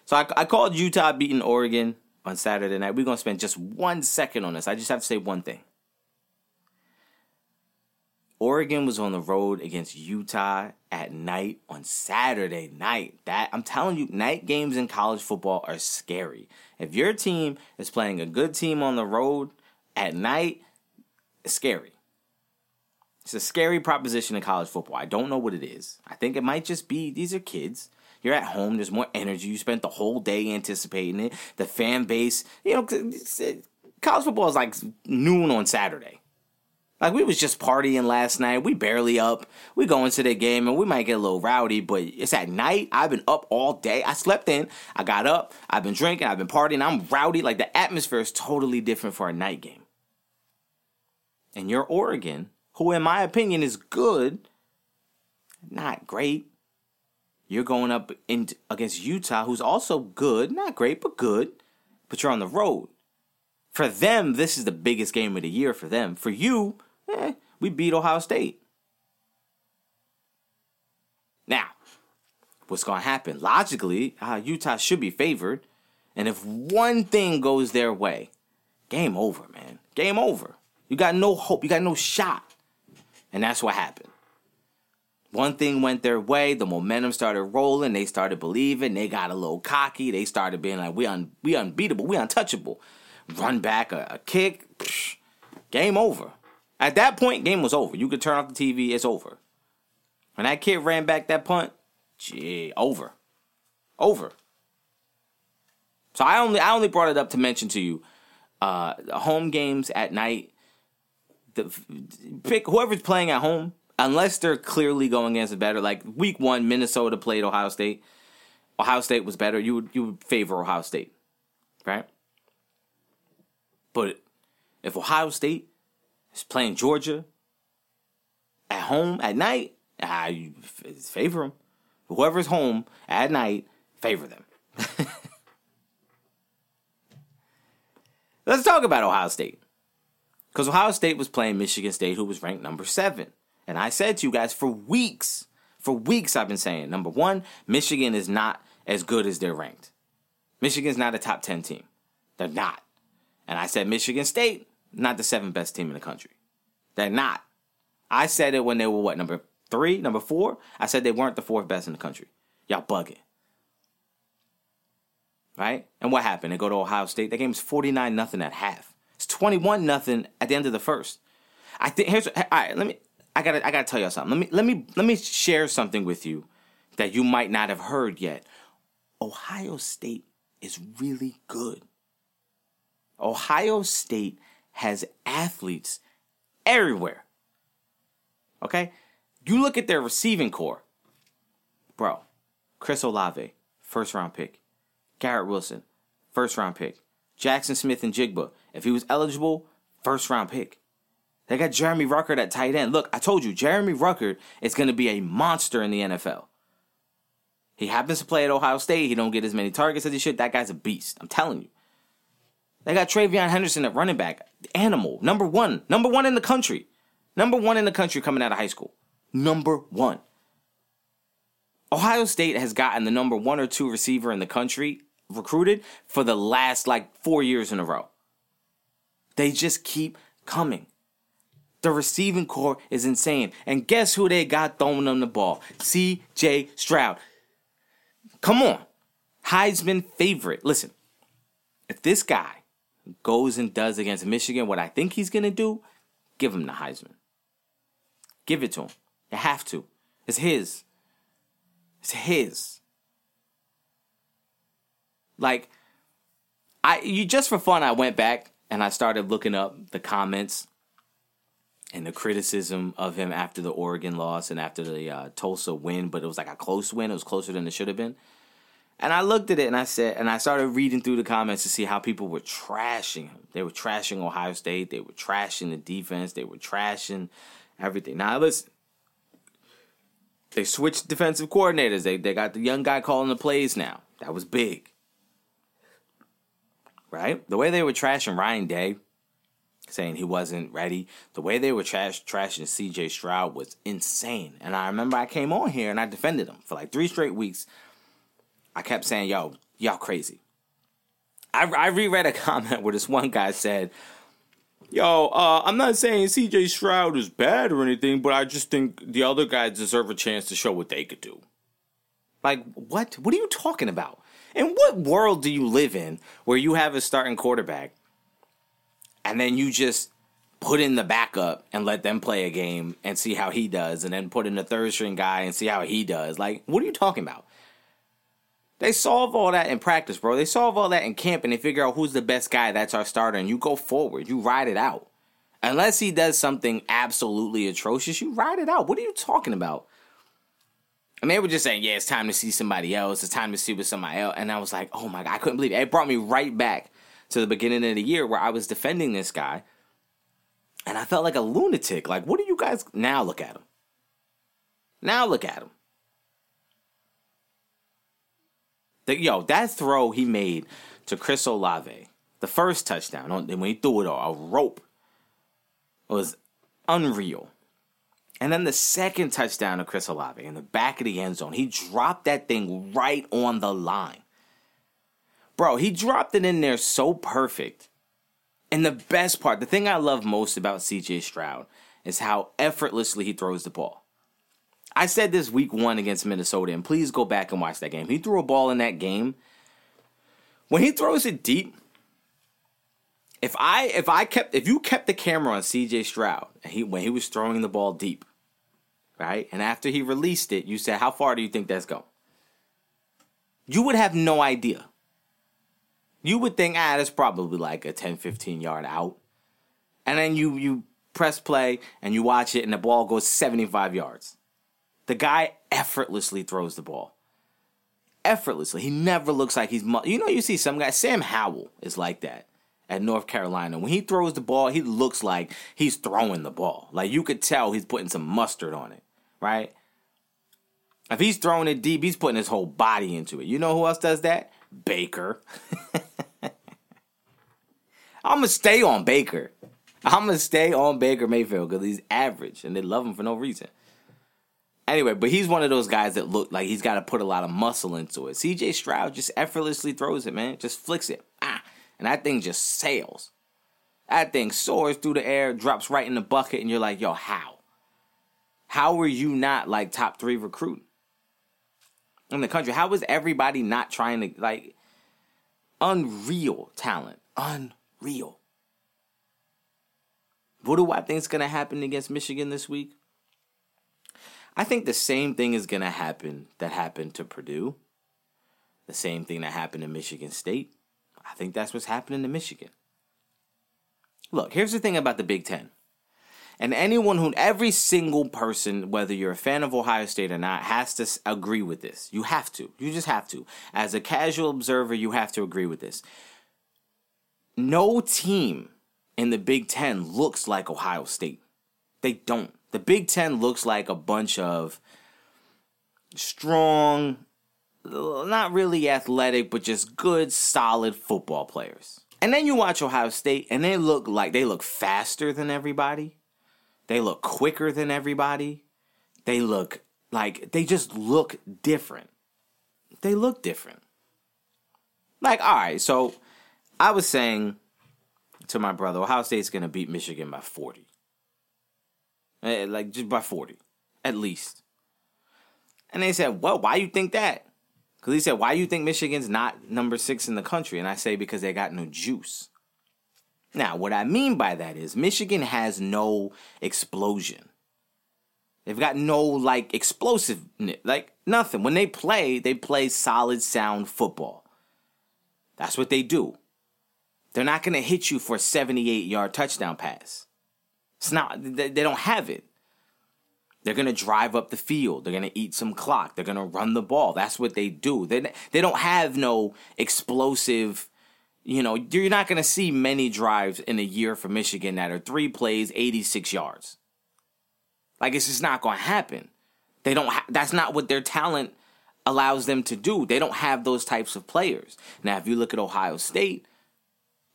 So I, I called Utah beating Oregon on Saturday night. We're going to spend just one second on this. I just have to say one thing. Oregon was on the road against Utah at night on Saturday night. That I'm telling you, night games in college football are scary. If your team is playing a good team on the road at night, it's scary. It's a scary proposition in college football. I don't know what it is. I think it might just be these are kids. You're at home. There's more energy. You spent the whole day anticipating it. The fan base, you know, college football is like noon on Saturday. Like we was just partying last night. We barely up. We go into the game and we might get a little rowdy, but it's at night. I've been up all day. I slept in. I got up. I've been drinking. I've been partying. I'm rowdy. Like the atmosphere is totally different for a night game. And you're Oregon, who in my opinion is good, not great. You're going up in, against Utah, who's also good, not great, but good. But you're on the road. For them, this is the biggest game of the year for them. For you, eh, we beat Ohio State. Now, what's going to happen? Logically, uh, Utah should be favored. And if one thing goes their way, game over, man. Game over. You got no hope. You got no shot. And that's what happened. One thing went their way, the momentum started rolling, they started believing, they got a little cocky, they started being like, we un- we unbeatable, we untouchable. Run back a, a kick, psh, game over. At that point, game was over. You could turn off the TV. It's over. When that kid ran back that punt, gee, over, over, So I only I only brought it up to mention to you, uh, home games at night. The pick whoever's playing at home, unless they're clearly going against a better. Like week one, Minnesota played Ohio State. Ohio State was better. You would you would favor Ohio State, right? But if Ohio State is playing Georgia at home at night, I favor them. Whoever's home at night, favor them. Let's talk about Ohio State. Because Ohio State was playing Michigan State, who was ranked number seven. And I said to you guys for weeks, for weeks, I've been saying number one, Michigan is not as good as they're ranked. Michigan's not a top 10 team. They're not. And I said Michigan State, not the seventh best team in the country. They're not. I said it when they were what, number three, number four? I said they weren't the fourth best in the country. Y'all bugging. Right? And what happened? They go to Ohio State. That game was 49 nothing at half. It's 21 nothing at the end of the first. I think here's all right, let me I gotta I gotta tell y'all something. Let me let me let me share something with you that you might not have heard yet. Ohio State is really good. Ohio State has athletes everywhere. Okay? You look at their receiving corps. Bro, Chris Olave, first round pick. Garrett Wilson, first round pick. Jaxon Smith-Njigba, if he was eligible, first round pick. They got Jeremy Ruckert at tight end. Look, I told you, Jeremy Ruckert is going to be a monster in the NFL. He happens to play at Ohio State. He don't get as many targets as he should. That guy's a beast. I'm telling you. They got TreVeyon Henderson at running back. Animal. Number one. Number one in the country. Number one in the country coming out of high school. Number one. Ohio State has gotten the number one or two receiver in the country recruited for the last like four years in a row. They just keep coming. The receiving corps is insane. And guess who they got throwing them the ball? CJ Stroud. Come on. Heisman favorite. Listen, if this guy goes and does against Michigan what I think he's going to do, give him the Heisman. Give it to him. You have to. It's his. It's his. Like, I you just for fun, I went back and I started looking up the comments and the criticism of him after the Oregon loss and after the uh, Tulsa win, but it was like a close win. It was closer than it should have been. And I looked at it and I said, and I started reading through the comments to see how people were trashing him. They were trashing Ohio State. They were trashing the defense. They were trashing everything. Now, listen, they switched defensive coordinators. They, they got the young guy calling the plays now. That was big. Right? The way they were trashing Ryan Day, saying he wasn't ready. The way they were trash trashing CJ Stroud was insane. And I remember I came on here and I defended him for like three straight weeks. I kept saying, yo, y'all crazy. I, I reread a comment where this one guy said, Yo, uh, I'm not saying CJ Stroud is bad or anything, but I just think the other guys deserve a chance to show what they could do. Like, what? What are you talking about? In what world do you live in where you have a starting quarterback and then you just put in the backup and let them play a game and see how he does, and then put in the third string guy and see how he does. Like, what are you talking about? They solve all that in practice, bro. They solve all that in camp and they figure out who's the best guy that's our starter, and you go forward. You ride it out. Unless he does something absolutely atrocious, you ride it out. What are you talking about? And they were just saying, yeah, it's time to see somebody else. It's time to see with somebody else. And I was like, oh my God, I couldn't believe it. It brought me right back to the beginning of the year where I was defending this guy and I felt like a lunatic. Like, what do you guys now look at him? Now look at him. The, yo, that throw he made to Chris Olave, the first touchdown, when he threw it a rope, was unreal. And then the second touchdown to Chris Olave in the back of the end zone, he dropped that thing right on the line. Bro, he dropped it in there so perfect. And the best part, the thing I love most about CJ Stroud is how effortlessly he throws the ball. I said this week one against Minnesota, and please go back and watch that game. He threw a ball in that game. When he throws it deep, if I if I kept if you kept the camera on CJ Stroud and he when he was throwing the ball deep, right? And after he released it, you said, How far do you think that's going? You would have no idea. You would think, ah, that's probably like a 10, 15 yard out. And then you you press play and you watch it and the ball goes 75 yards. The guy effortlessly throws the ball. Effortlessly. He never looks like he's you know you see some guy Sam Howell is like that at North Carolina. When he throws the ball, he looks like he's throwing the ball. Like you could tell he's putting some mustard on it, right? If he's throwing it deep, he's putting his whole body into it. You know who else does that? Baker. I'm gonna stay on Baker. I'm gonna stay on Baker Mayfield because he's average and they love him for no reason. Anyway, but he's one of those guys that look like he's got to put a lot of muscle into it. CJ Stroud just effortlessly throws it, man. Just flicks it. Ah, and that thing just sails. That thing soars through the air, drops right in the bucket, and you're like, yo, how? How are you not like top three recruit in the country? How is everybody not trying to like unreal talent? Unreal. What do I think is going to happen against Michigan this week? I think the same thing is going to happen that happened to Purdue. The same thing that happened to Michigan State. I think that's what's happening to Michigan. Look, here's the thing about the Big Ten. And anyone who, every single person, whether you're a fan of Ohio State or not, has to agree with this. You have to. You just have to. As a casual observer, you have to agree with this. No team in the Big Ten looks like Ohio State. They don't. The Big Ten looks like a bunch of strong, not really athletic, but just good, solid football players. And then you watch Ohio State, and they look like they look faster than everybody. They look quicker than everybody. They look like they just look different. They look different. Like, all right, so I was saying to my brother, Ohio State's going to beat Michigan by 40. Eh, like, just by 40, at least. And they said, well, why you think that? Because he said, why you think Michigan's not number six in the country? And I say, because they got no juice. Now, what I mean by that is Michigan has no explosion. They've got no like explosive, like nothing. When they play, they play solid, sound football. That's what they do. They're not going to hit you for a 78 yard touchdown pass. It's not, they, they don't have it. They're going to drive up the field. They're going to eat some clock. They're going to run the ball. That's what they do. They, they don't have no explosive, you know, you're not going to see many drives in a year for Michigan that are three plays, 86 yards. Like, it's just not going to happen. They don't, ha- that's not what their talent allows them to do. They don't have those types of players. Now, if you look at Ohio State,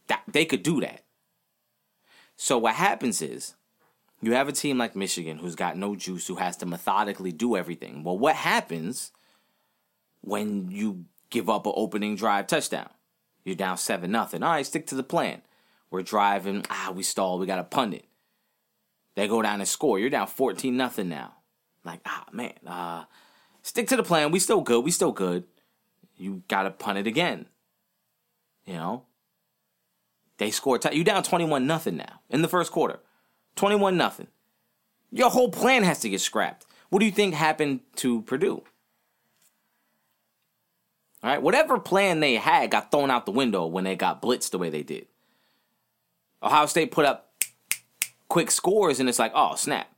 that they could do that. So what happens is you have a team like Michigan who's got no juice, who has to methodically do everything. Well, what happens when you give up an opening drive touchdown? You're down seven nothing. All right, stick to the plan. We're driving. Ah, we stalled. We got to punt it. They go down and score. You're down fourteen nothing now. Like ah man, uh, stick to the plan. We still good. We still good. You got to punt it again. You know, they scored. T- you down 21 nothing now in the first quarter. 21 nothing. Your whole plan has to get scrapped. What do you think happened to Purdue? All right, whatever plan they had got thrown out the window when they got blitzed the way they did. Ohio State put up quick scores, and it's like, oh snap!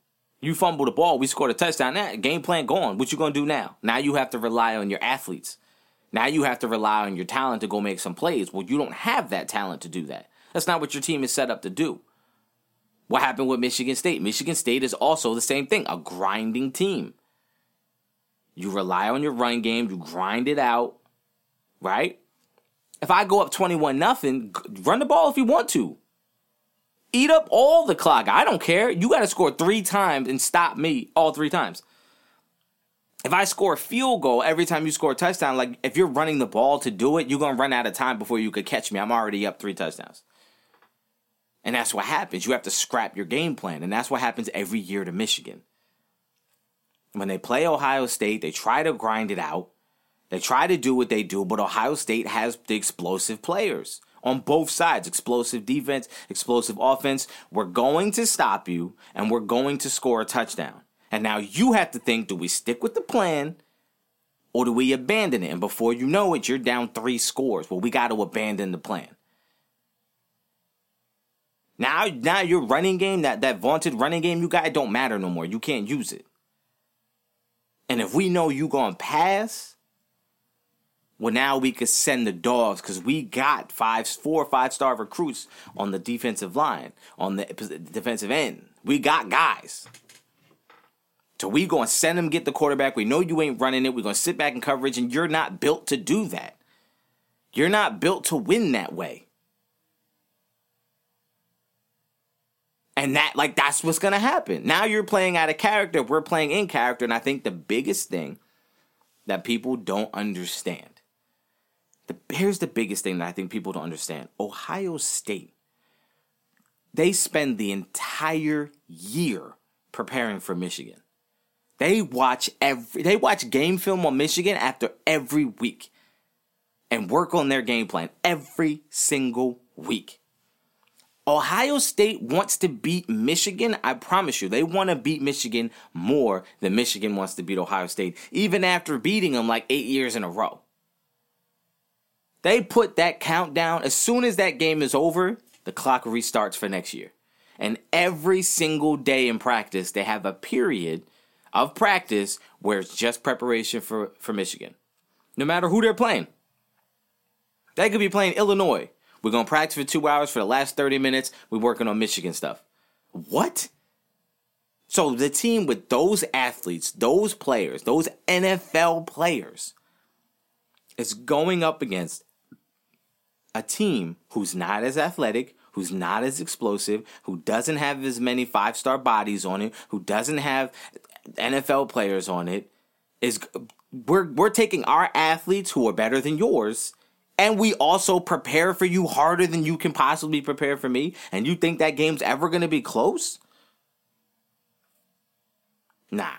You fumbled the ball, we scored a touchdown. That game plan gone. What you gonna do now? Now you have to rely on your athletes. Now you have to rely on your talent to go make some plays. Well, you don't have that talent to do that. That's not what your team is set up to do. What happened with Michigan State? Michigan State is also the same thing, a grinding team. You rely on your run game, you grind it out, right? If I go up 21 nothing, run the ball if you want to. Eat up all the clock. I don't care. You got to score 3 times and stop me all 3 times if I score a field goal every time you score a touchdown, like if you're running the ball to do it, you're gonna run out of time before you could catch me. I'm already up three touchdowns. And that's what happens. You have to scrap your game plan. And that's what happens every year to Michigan. When they play Ohio State, they try to grind it out. They try to do what they do, but Ohio State has the explosive players on both sides explosive defense, explosive offense. We're going to stop you, and we're going to score a touchdown. And now you have to think do we stick with the plan Or do we abandon it? And before you know it, you're down three scores. Well, we got to abandon the plan. Now, now your running game, that, that vaunted running game you got, it don't matter no more. You can't use it. And if we know you gonna pass, well, now we could send the dogs because we got five, four or five star recruits on the defensive line, on the defensive end. We got guys. So we gonna send them get the quarterback. We know you ain't running it. We're gonna sit back in coverage, and you're not built to do that. You're not built to win that way. And that like that's what's gonna happen. Now you're playing out of character. We're playing in character. And I think the biggest thing that people don't understand. The here's the biggest thing that I think people don't understand. Ohio State. They spend the entire year preparing for Michigan. They watch every they watch game film on Michigan after every week and work on their game plan every single week. Ohio State wants to beat Michigan. I promise you, they want to beat Michigan more than Michigan wants to beat Ohio State, even after beating them like eight years in a row. They put that countdown as soon as that game is over, the clock restarts for next year. And every single day in practice, they have a period of practice where it's just preparation for, for Michigan. No matter who they're playing. They could be playing Illinois. We're going to practice for two hours for the last 30 minutes. We're working on Michigan stuff. What? So the team with those athletes, those players, those NFL players is going up against a team who's not as athletic, who's not as explosive, who doesn't have as many five star bodies on it, who doesn't have NFL players on it is we're we're taking our athletes who are better than yours and we also prepare for you harder than you can possibly prepare for me and you think that game's ever going to be close? Nah.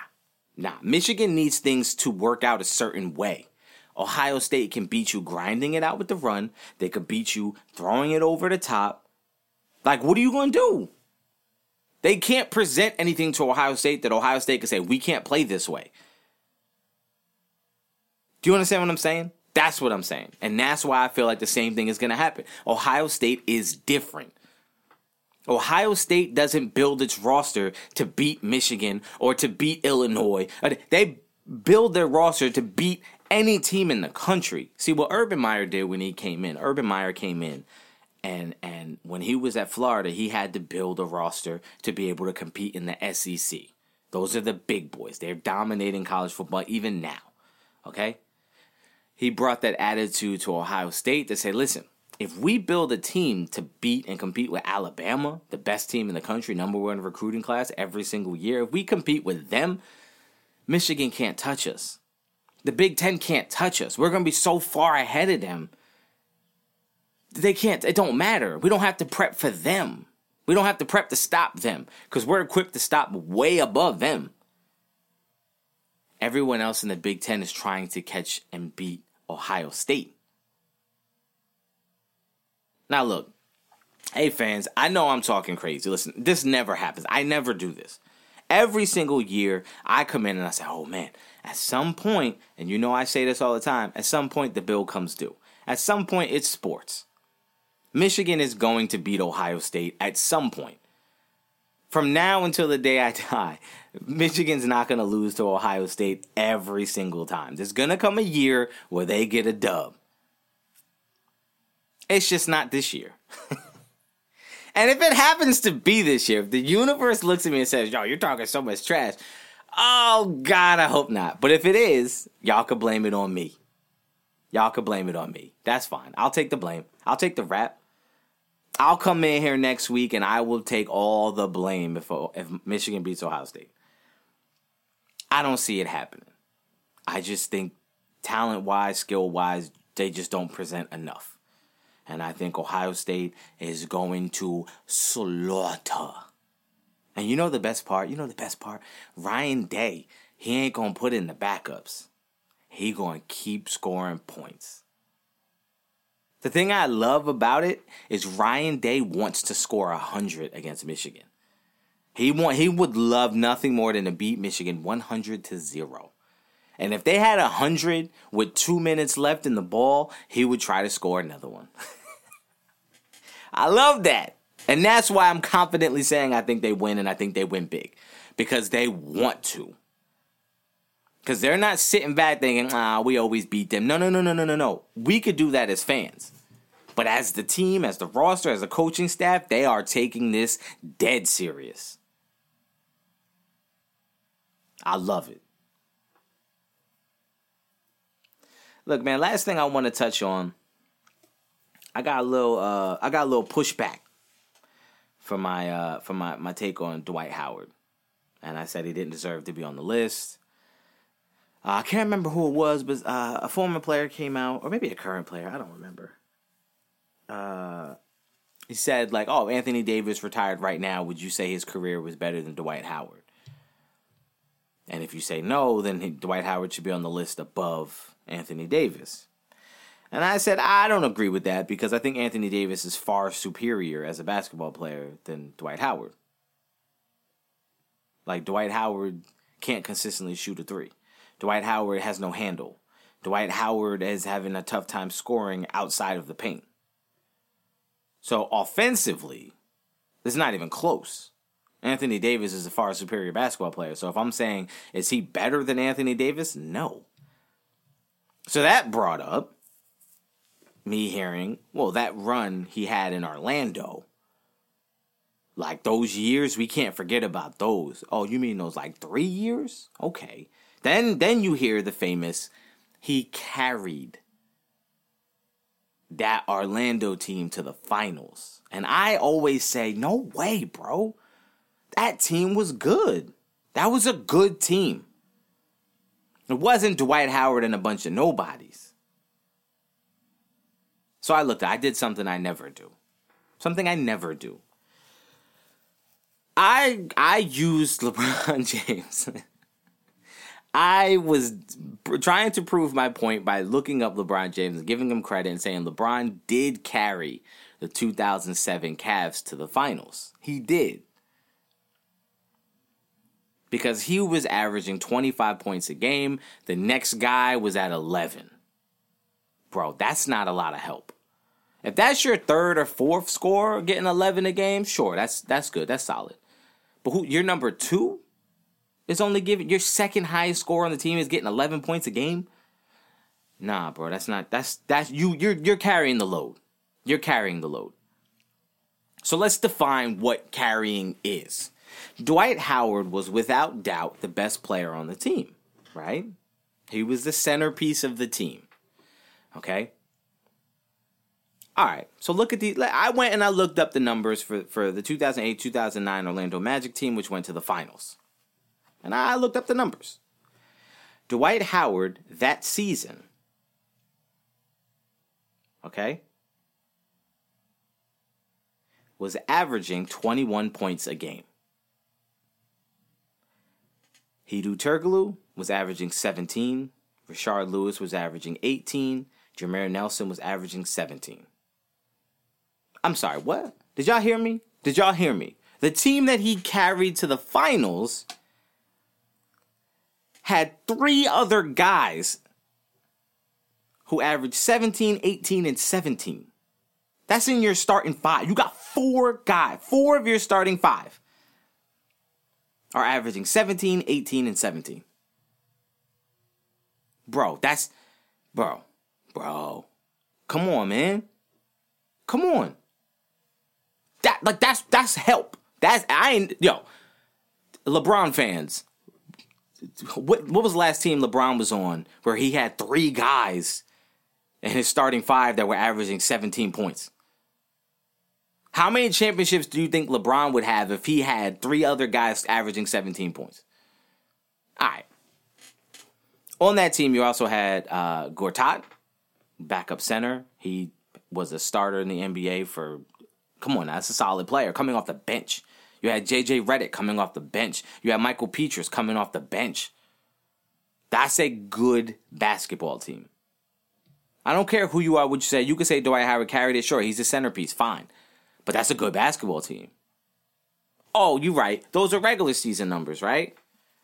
Nah, Michigan needs things to work out a certain way. Ohio State can beat you grinding it out with the run. They could beat you throwing it over the top. Like, what are you going to do? They can't present anything to Ohio State that Ohio State can say, we can't play this way. Do you understand what I'm saying? That's what I'm saying. And that's why I feel like the same thing is going to happen. Ohio State is different. Ohio State doesn't build its roster to beat Michigan or to beat Illinois. Uh, they build their roster to beat any team in the country. See what Urban Meyer did when he came in. Urban Meyer came in and and when he was at Florida, he had to build a roster to be able to compete in the SEC. Those are the big boys. They're dominating college football even now. Okay? He brought that attitude to Ohio State to say, listen, if we build a team to beat and compete with Alabama, the best team in the country, number one recruiting class every single year, if we compete with them, Michigan can't touch us. The Big Ten can't touch us. We're going to be so far ahead of them they can't, it don't matter. We don't have to prep for them. We don't have to prep to stop them because we're equipped to stop way above them. Everyone else in the Big Ten is trying to catch and beat Ohio State. Now, look, hey fans, I know I'm talking crazy. Listen, this never happens. I never do this. Every single year, I come in and I say, oh man, at some point, and you know I say this all the time, at some point the bill comes due. At some point, it's sports. Michigan is going to beat Ohio State at some point. From now until the day I die, Michigan's not going to lose to Ohio State every single time. There's going to come a year where they get a dub. It's just not this year. and if it happens to be this year, if the universe looks at me and says, yo, you're talking so much trash, oh, God, I hope not. But if it is, y'all could blame it on me. Y'all could blame it on me. That's fine. I'll take the blame. I'll take the rap. I'll come in here next week and I will take all the blame if if Michigan beats Ohio State. I don't see it happening. I just think talent wise, skill wise, they just don't present enough. And I think Ohio State is going to slaughter. And you know the best part? You know the best part? Ryan Day, he ain't going to put in the backups. He going to keep scoring points. The thing I love about it is Ryan Day wants to score 100 against Michigan. He want he would love nothing more than to beat Michigan 100 to 0. And if they had a hundred with two minutes left in the ball, he would try to score another one. I love that. And that's why I'm confidently saying I think they win and I think they win big. Because they want to. Because they're not sitting back thinking, ah, we always beat them. No, no, no, no, no, no, no. We could do that as fans. But as the team, as the roster, as the coaching staff, they are taking this dead serious. I love it. Look, man, last thing I want to touch on. I got a little uh I got a little pushback for my uh for my, my take on Dwight Howard. And I said he didn't deserve to be on the list. Uh, I can't remember who it was, but uh, a former player came out, or maybe a current player. I don't remember. Uh, he said like, "Oh, Anthony Davis retired right now. Would you say his career was better than Dwight Howard?" And if you say no, then he, Dwight Howard should be on the list above Anthony Davis. And I said, I don't agree with that because I think Anthony Davis is far superior as a basketball player than Dwight Howard. Like, Dwight Howard can't consistently shoot a three. Dwight Howard has no handle. Dwight Howard is having a tough time scoring outside of the paint. So, offensively, it's not even close. Anthony Davis is a far superior basketball player. So if I'm saying, is he better than Anthony Davis? No. So that brought up me hearing, well, that run he had in Orlando. Like those years, we can't forget about those. Oh, you mean those like three years? Okay. Then then you hear the famous he carried that Orlando team to the finals. And I always say, no way, bro that team was good. That was a good team. It wasn't Dwight Howard and a bunch of nobodies. So I looked, I did something I never do. Something I never do. I I used LeBron James. I was trying to prove my point by looking up LeBron James and giving him credit and saying LeBron did carry the 2007 Cavs to the finals. He did because he was averaging 25 points a game. The next guy was at 11. Bro, that's not a lot of help. If that's your third or fourth score getting 11 a game, sure, that's that's good. That's solid. But who your number 2 is only giving your second highest score on the team is getting 11 points a game? Nah, bro, that's not that's that's you you're you're carrying the load. You're carrying the load. So let's define what carrying is. Dwight Howard was without doubt the best player on the team, right? He was the centerpiece of the team. Okay? All right. So look at the I went and I looked up the numbers for for the 2008-2009 Orlando Magic team which went to the finals. And I looked up the numbers. Dwight Howard that season okay was averaging 21 points a game. Hedo Turkoglu was averaging 17. Rashard Lewis was averaging 18. Jameer Nelson was averaging 17. I'm sorry, what? Did y'all hear me? Did y'all hear me? The team that he carried to the finals had three other guys who averaged 17, 18, and 17. That's in your starting five. You got four guys, four of your starting five are averaging 17, 18, and 17. Bro, that's bro, bro. Come on, man. Come on. That like that's that's help. That's I ain't yo. LeBron fans. What what was the last team LeBron was on where he had three guys in his starting five that were averaging 17 points? How many championships do you think LeBron would have if he had three other guys averaging 17 points? All right. On that team, you also had uh, Gortat, backup center. He was a starter in the NBA for, come on, that's a solid player coming off the bench. You had JJ Redick coming off the bench. You had Michael Pietrus coming off the bench. That's a good basketball team. I don't care who you are, would you say? You could say Dwight Howard carried it. Sure, he's the centerpiece. Fine. But that's a good basketball team. Oh, you're right. Those are regular season numbers, right?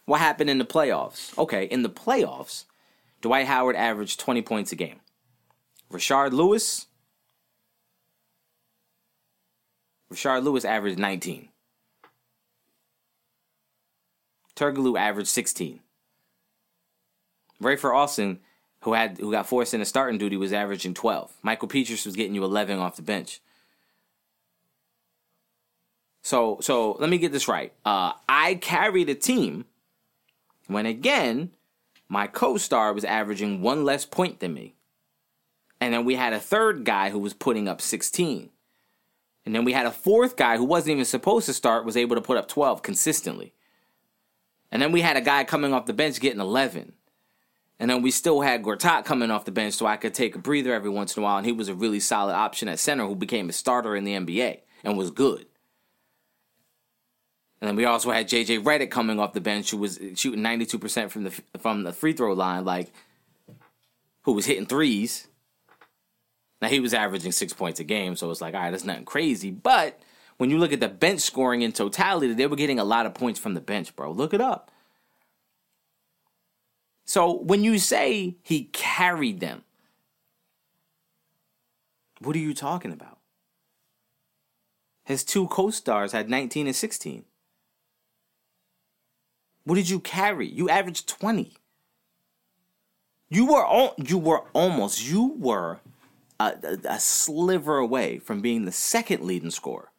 What happened in the playoffs? Okay, in the playoffs, Dwight Howard averaged 20 points a game. Rashard Lewis, Rashard Lewis averaged 19. Turkoglu averaged 16. Rafer Alston, who had who got forced into starting duty, was averaging 12. Michael Pietrus was getting you 11 off the bench. So so let me get this right. Uh, I carried a team when again my co-star was averaging one less point than me. And then we had a third guy who was putting up 16. And then we had a fourth guy who wasn't even supposed to start, was able to put up 12 consistently. And then we had a guy coming off the bench getting 11. And then we still had Gortat coming off the bench so I could take a breather every once in a while. And he was a really solid option at center who became a starter in the NBA and was good. And then we also had JJ Redick coming off the bench who was shooting 92% from the from the free throw line like who was hitting threes. Now he was averaging 6 points a game, so it's like, all right, that's nothing crazy, but when you look at the bench scoring in totality, they were getting a lot of points from the bench, bro. Look it up. So when you say he carried them, what are you talking about? His two co stars had 19 and 16. What did you carry? You averaged 20. You were you were almost you were a, a, a sliver away from being the second leading scorer.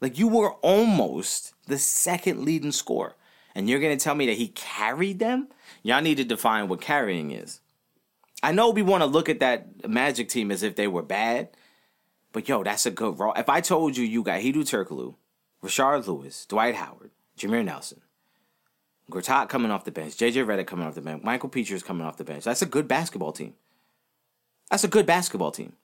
Like you were almost the second leading scorer. And you're going to tell me that he carried them? Y'all need to define what carrying is. I know we want to look at that Magic team as if they were bad, but yo, that's a good role. If I told you you got Hedo Turkoglu, Rashard Lewis, Dwight Howard, Jameer Nelson, Gortat coming off the bench, JJ Redick coming off the bench, Michael Pietrus coming off the bench, that's a good basketball team. That's a good basketball team.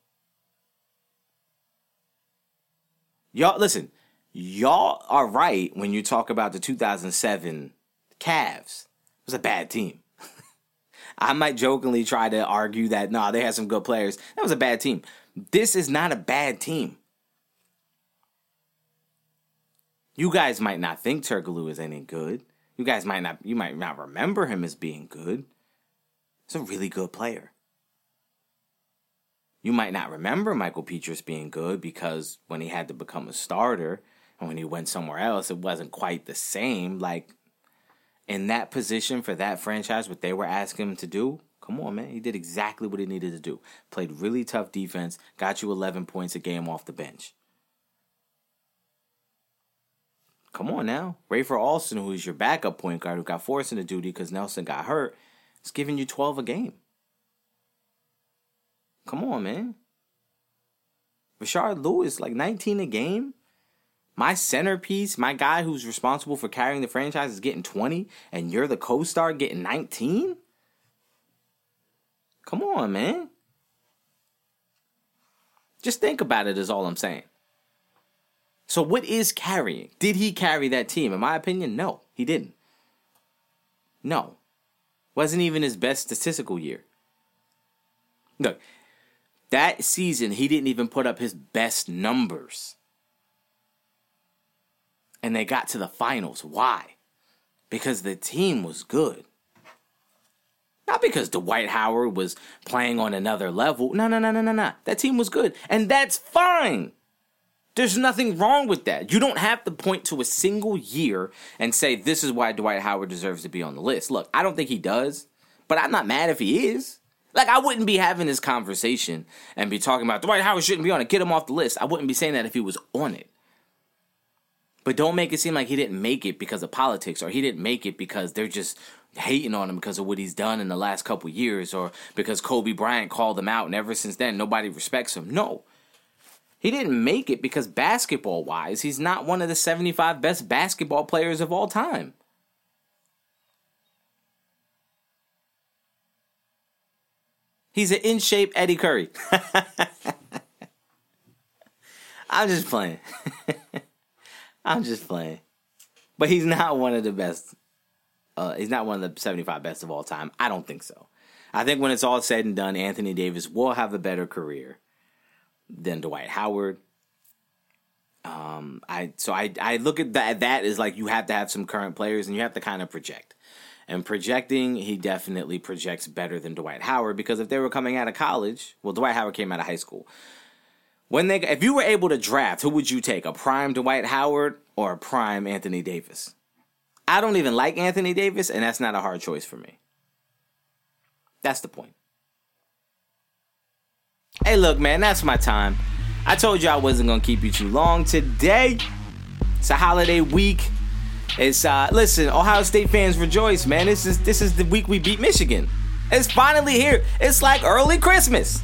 Y'all, listen, y'all are right when you talk about the 2007 Cavs. It was a bad team. I might jokingly try to argue that nah, they had some good players. That was a bad team. This is not a bad team. You guys might not think Turkoglu is any good. You guys might not you might not remember him as being good. He's a really good player. You might not remember Michael Pietrus being good because when he had to become a starter, and when he went somewhere else, it wasn't quite the same. Like in that position for that franchise, what they were asking him to do, come on, man. He did exactly what he needed to do. Played really tough defense, got you 11 points a game off the bench. Come on now. Rafer Alston, who is your backup point guard, who got forced into duty because Nelson got hurt, is giving you 12 a game. Come on, man. Rashard Lewis, like 19 a game my centerpiece, my guy who's responsible for carrying the franchise is getting 20 and you're the co-star getting 19? Come on, man. Just think about it is all I'm saying. So what is carrying? Did he carry that team? In my opinion, no, he didn't. No. Wasn't even his best statistical year. Look, that season he didn't even put up his best numbers and they got to the finals. Why? Because the team was good. Not because Dwight Howard was playing on another level. No, no, no, no, no, no. That team was good. And that's fine. There's nothing wrong with that. You don't have to point to a single year and say, this is why Dwight Howard deserves to be on the list. Look, I don't think he does, but I'm not mad if he is. Like, I wouldn't be having this conversation and be talking about Dwight Howard shouldn't be on it. Get him off the list. I wouldn't be saying that if he was on it. But don't make it seem like he didn't make it because of politics or he didn't make it because they're just hating on him because of what he's done in the last couple years or because Kobe Bryant called him out and ever since then nobody respects him. No. He didn't make it because basketball wise, he's not one of the 75 best basketball players of all time. He's an in shape Eddie Curry. I'm just playing. I'm just playing. But he's not one of the best. Uh, he's not one of the 75 best of all time. I don't think so. I think when it's all said and done, Anthony Davis will have a better career than Dwight Howard. Um, I so I I look at that that is like you have to have some current players and you have to kind of project. And projecting, he definitely projects better than Dwight Howard because if they were coming out of college, well, Dwight Howard came out of high school. When they, if you were able to draft, who would you take? A prime Dwight Howard or a prime Anthony Davis? I don't even like Anthony Davis, and that's not a hard choice for me. That's the point. Hey, look, man, that's my time. I told you I wasn't gonna keep you too long today. It's a holiday week. It's uh listen, Ohio State fans rejoice, man. This is this is the week we beat Michigan. It's finally here. It's like early Christmas.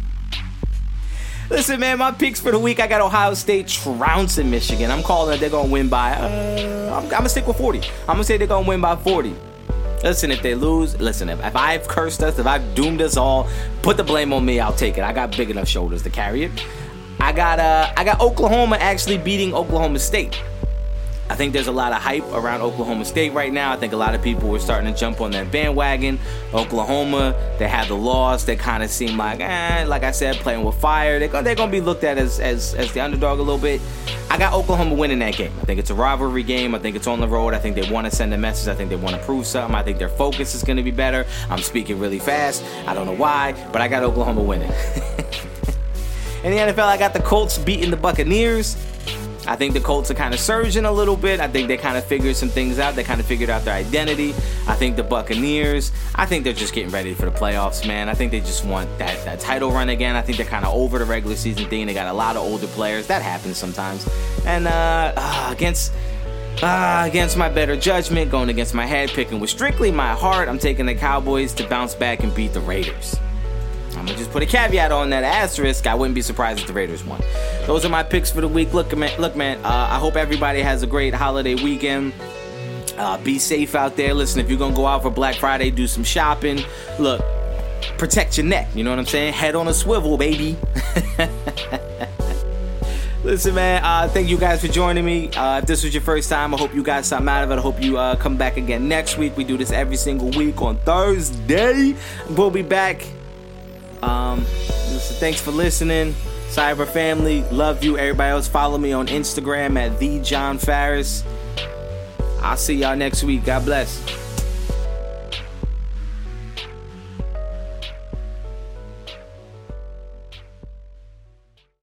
listen, man, my picks for the week. I got Ohio State trouncing Michigan. I'm calling it they're gonna win by. Uh, I'm, I'm gonna stick with 40. I'm gonna say they're gonna win by 40. Listen, if they lose, listen, if, if I've cursed us, if I've doomed us all, put the blame on me. I'll take it. I got big enough shoulders to carry it. I got uh I got Oklahoma actually beating Oklahoma State. I think there's a lot of hype around Oklahoma State right now. I think a lot of people were starting to jump on that bandwagon. Oklahoma, they had the loss. They kind of seem like, eh, like I said, playing with fire. They're, they're going to be looked at as, as, as the underdog a little bit. I got Oklahoma winning that game. I think it's a rivalry game. I think it's on the road. I think they want to send a message. I think they want to prove something. I think their focus is going to be better. I'm speaking really fast. I don't know why, but I got Oklahoma winning. In the NFL, I got the Colts beating the Buccaneers. I think the Colts are kind of surging a little bit. I think they kind of figured some things out. They kind of figured out their identity. I think the Buccaneers, I think they're just getting ready for the playoffs, man. I think they just want that, that title run again. I think they're kind of over the regular season thing. They got a lot of older players. That happens sometimes. And uh, uh, against. Uh, against my better judgment, going against my head, picking with strictly my heart, I'm taking the Cowboys to bounce back and beat the Raiders. I'm gonna just put a caveat on that asterisk. I wouldn't be surprised if the Raiders won. Those are my picks for the week. Look, man, look, man. Uh, I hope everybody has a great holiday weekend. Uh, be safe out there. Listen, if you're gonna go out for Black Friday, do some shopping. Look, protect your neck. You know what I'm saying? Head on a swivel, baby. Listen, man, uh, thank you guys for joining me. Uh, if this was your first time, I hope you got something out of it. I hope you uh, come back again next week. We do this every single week on Thursday. We'll be back um, thanks for listening. Cyber family, love you. Everybody else, follow me on Instagram at the John Farris. I'll see y'all next week. God bless.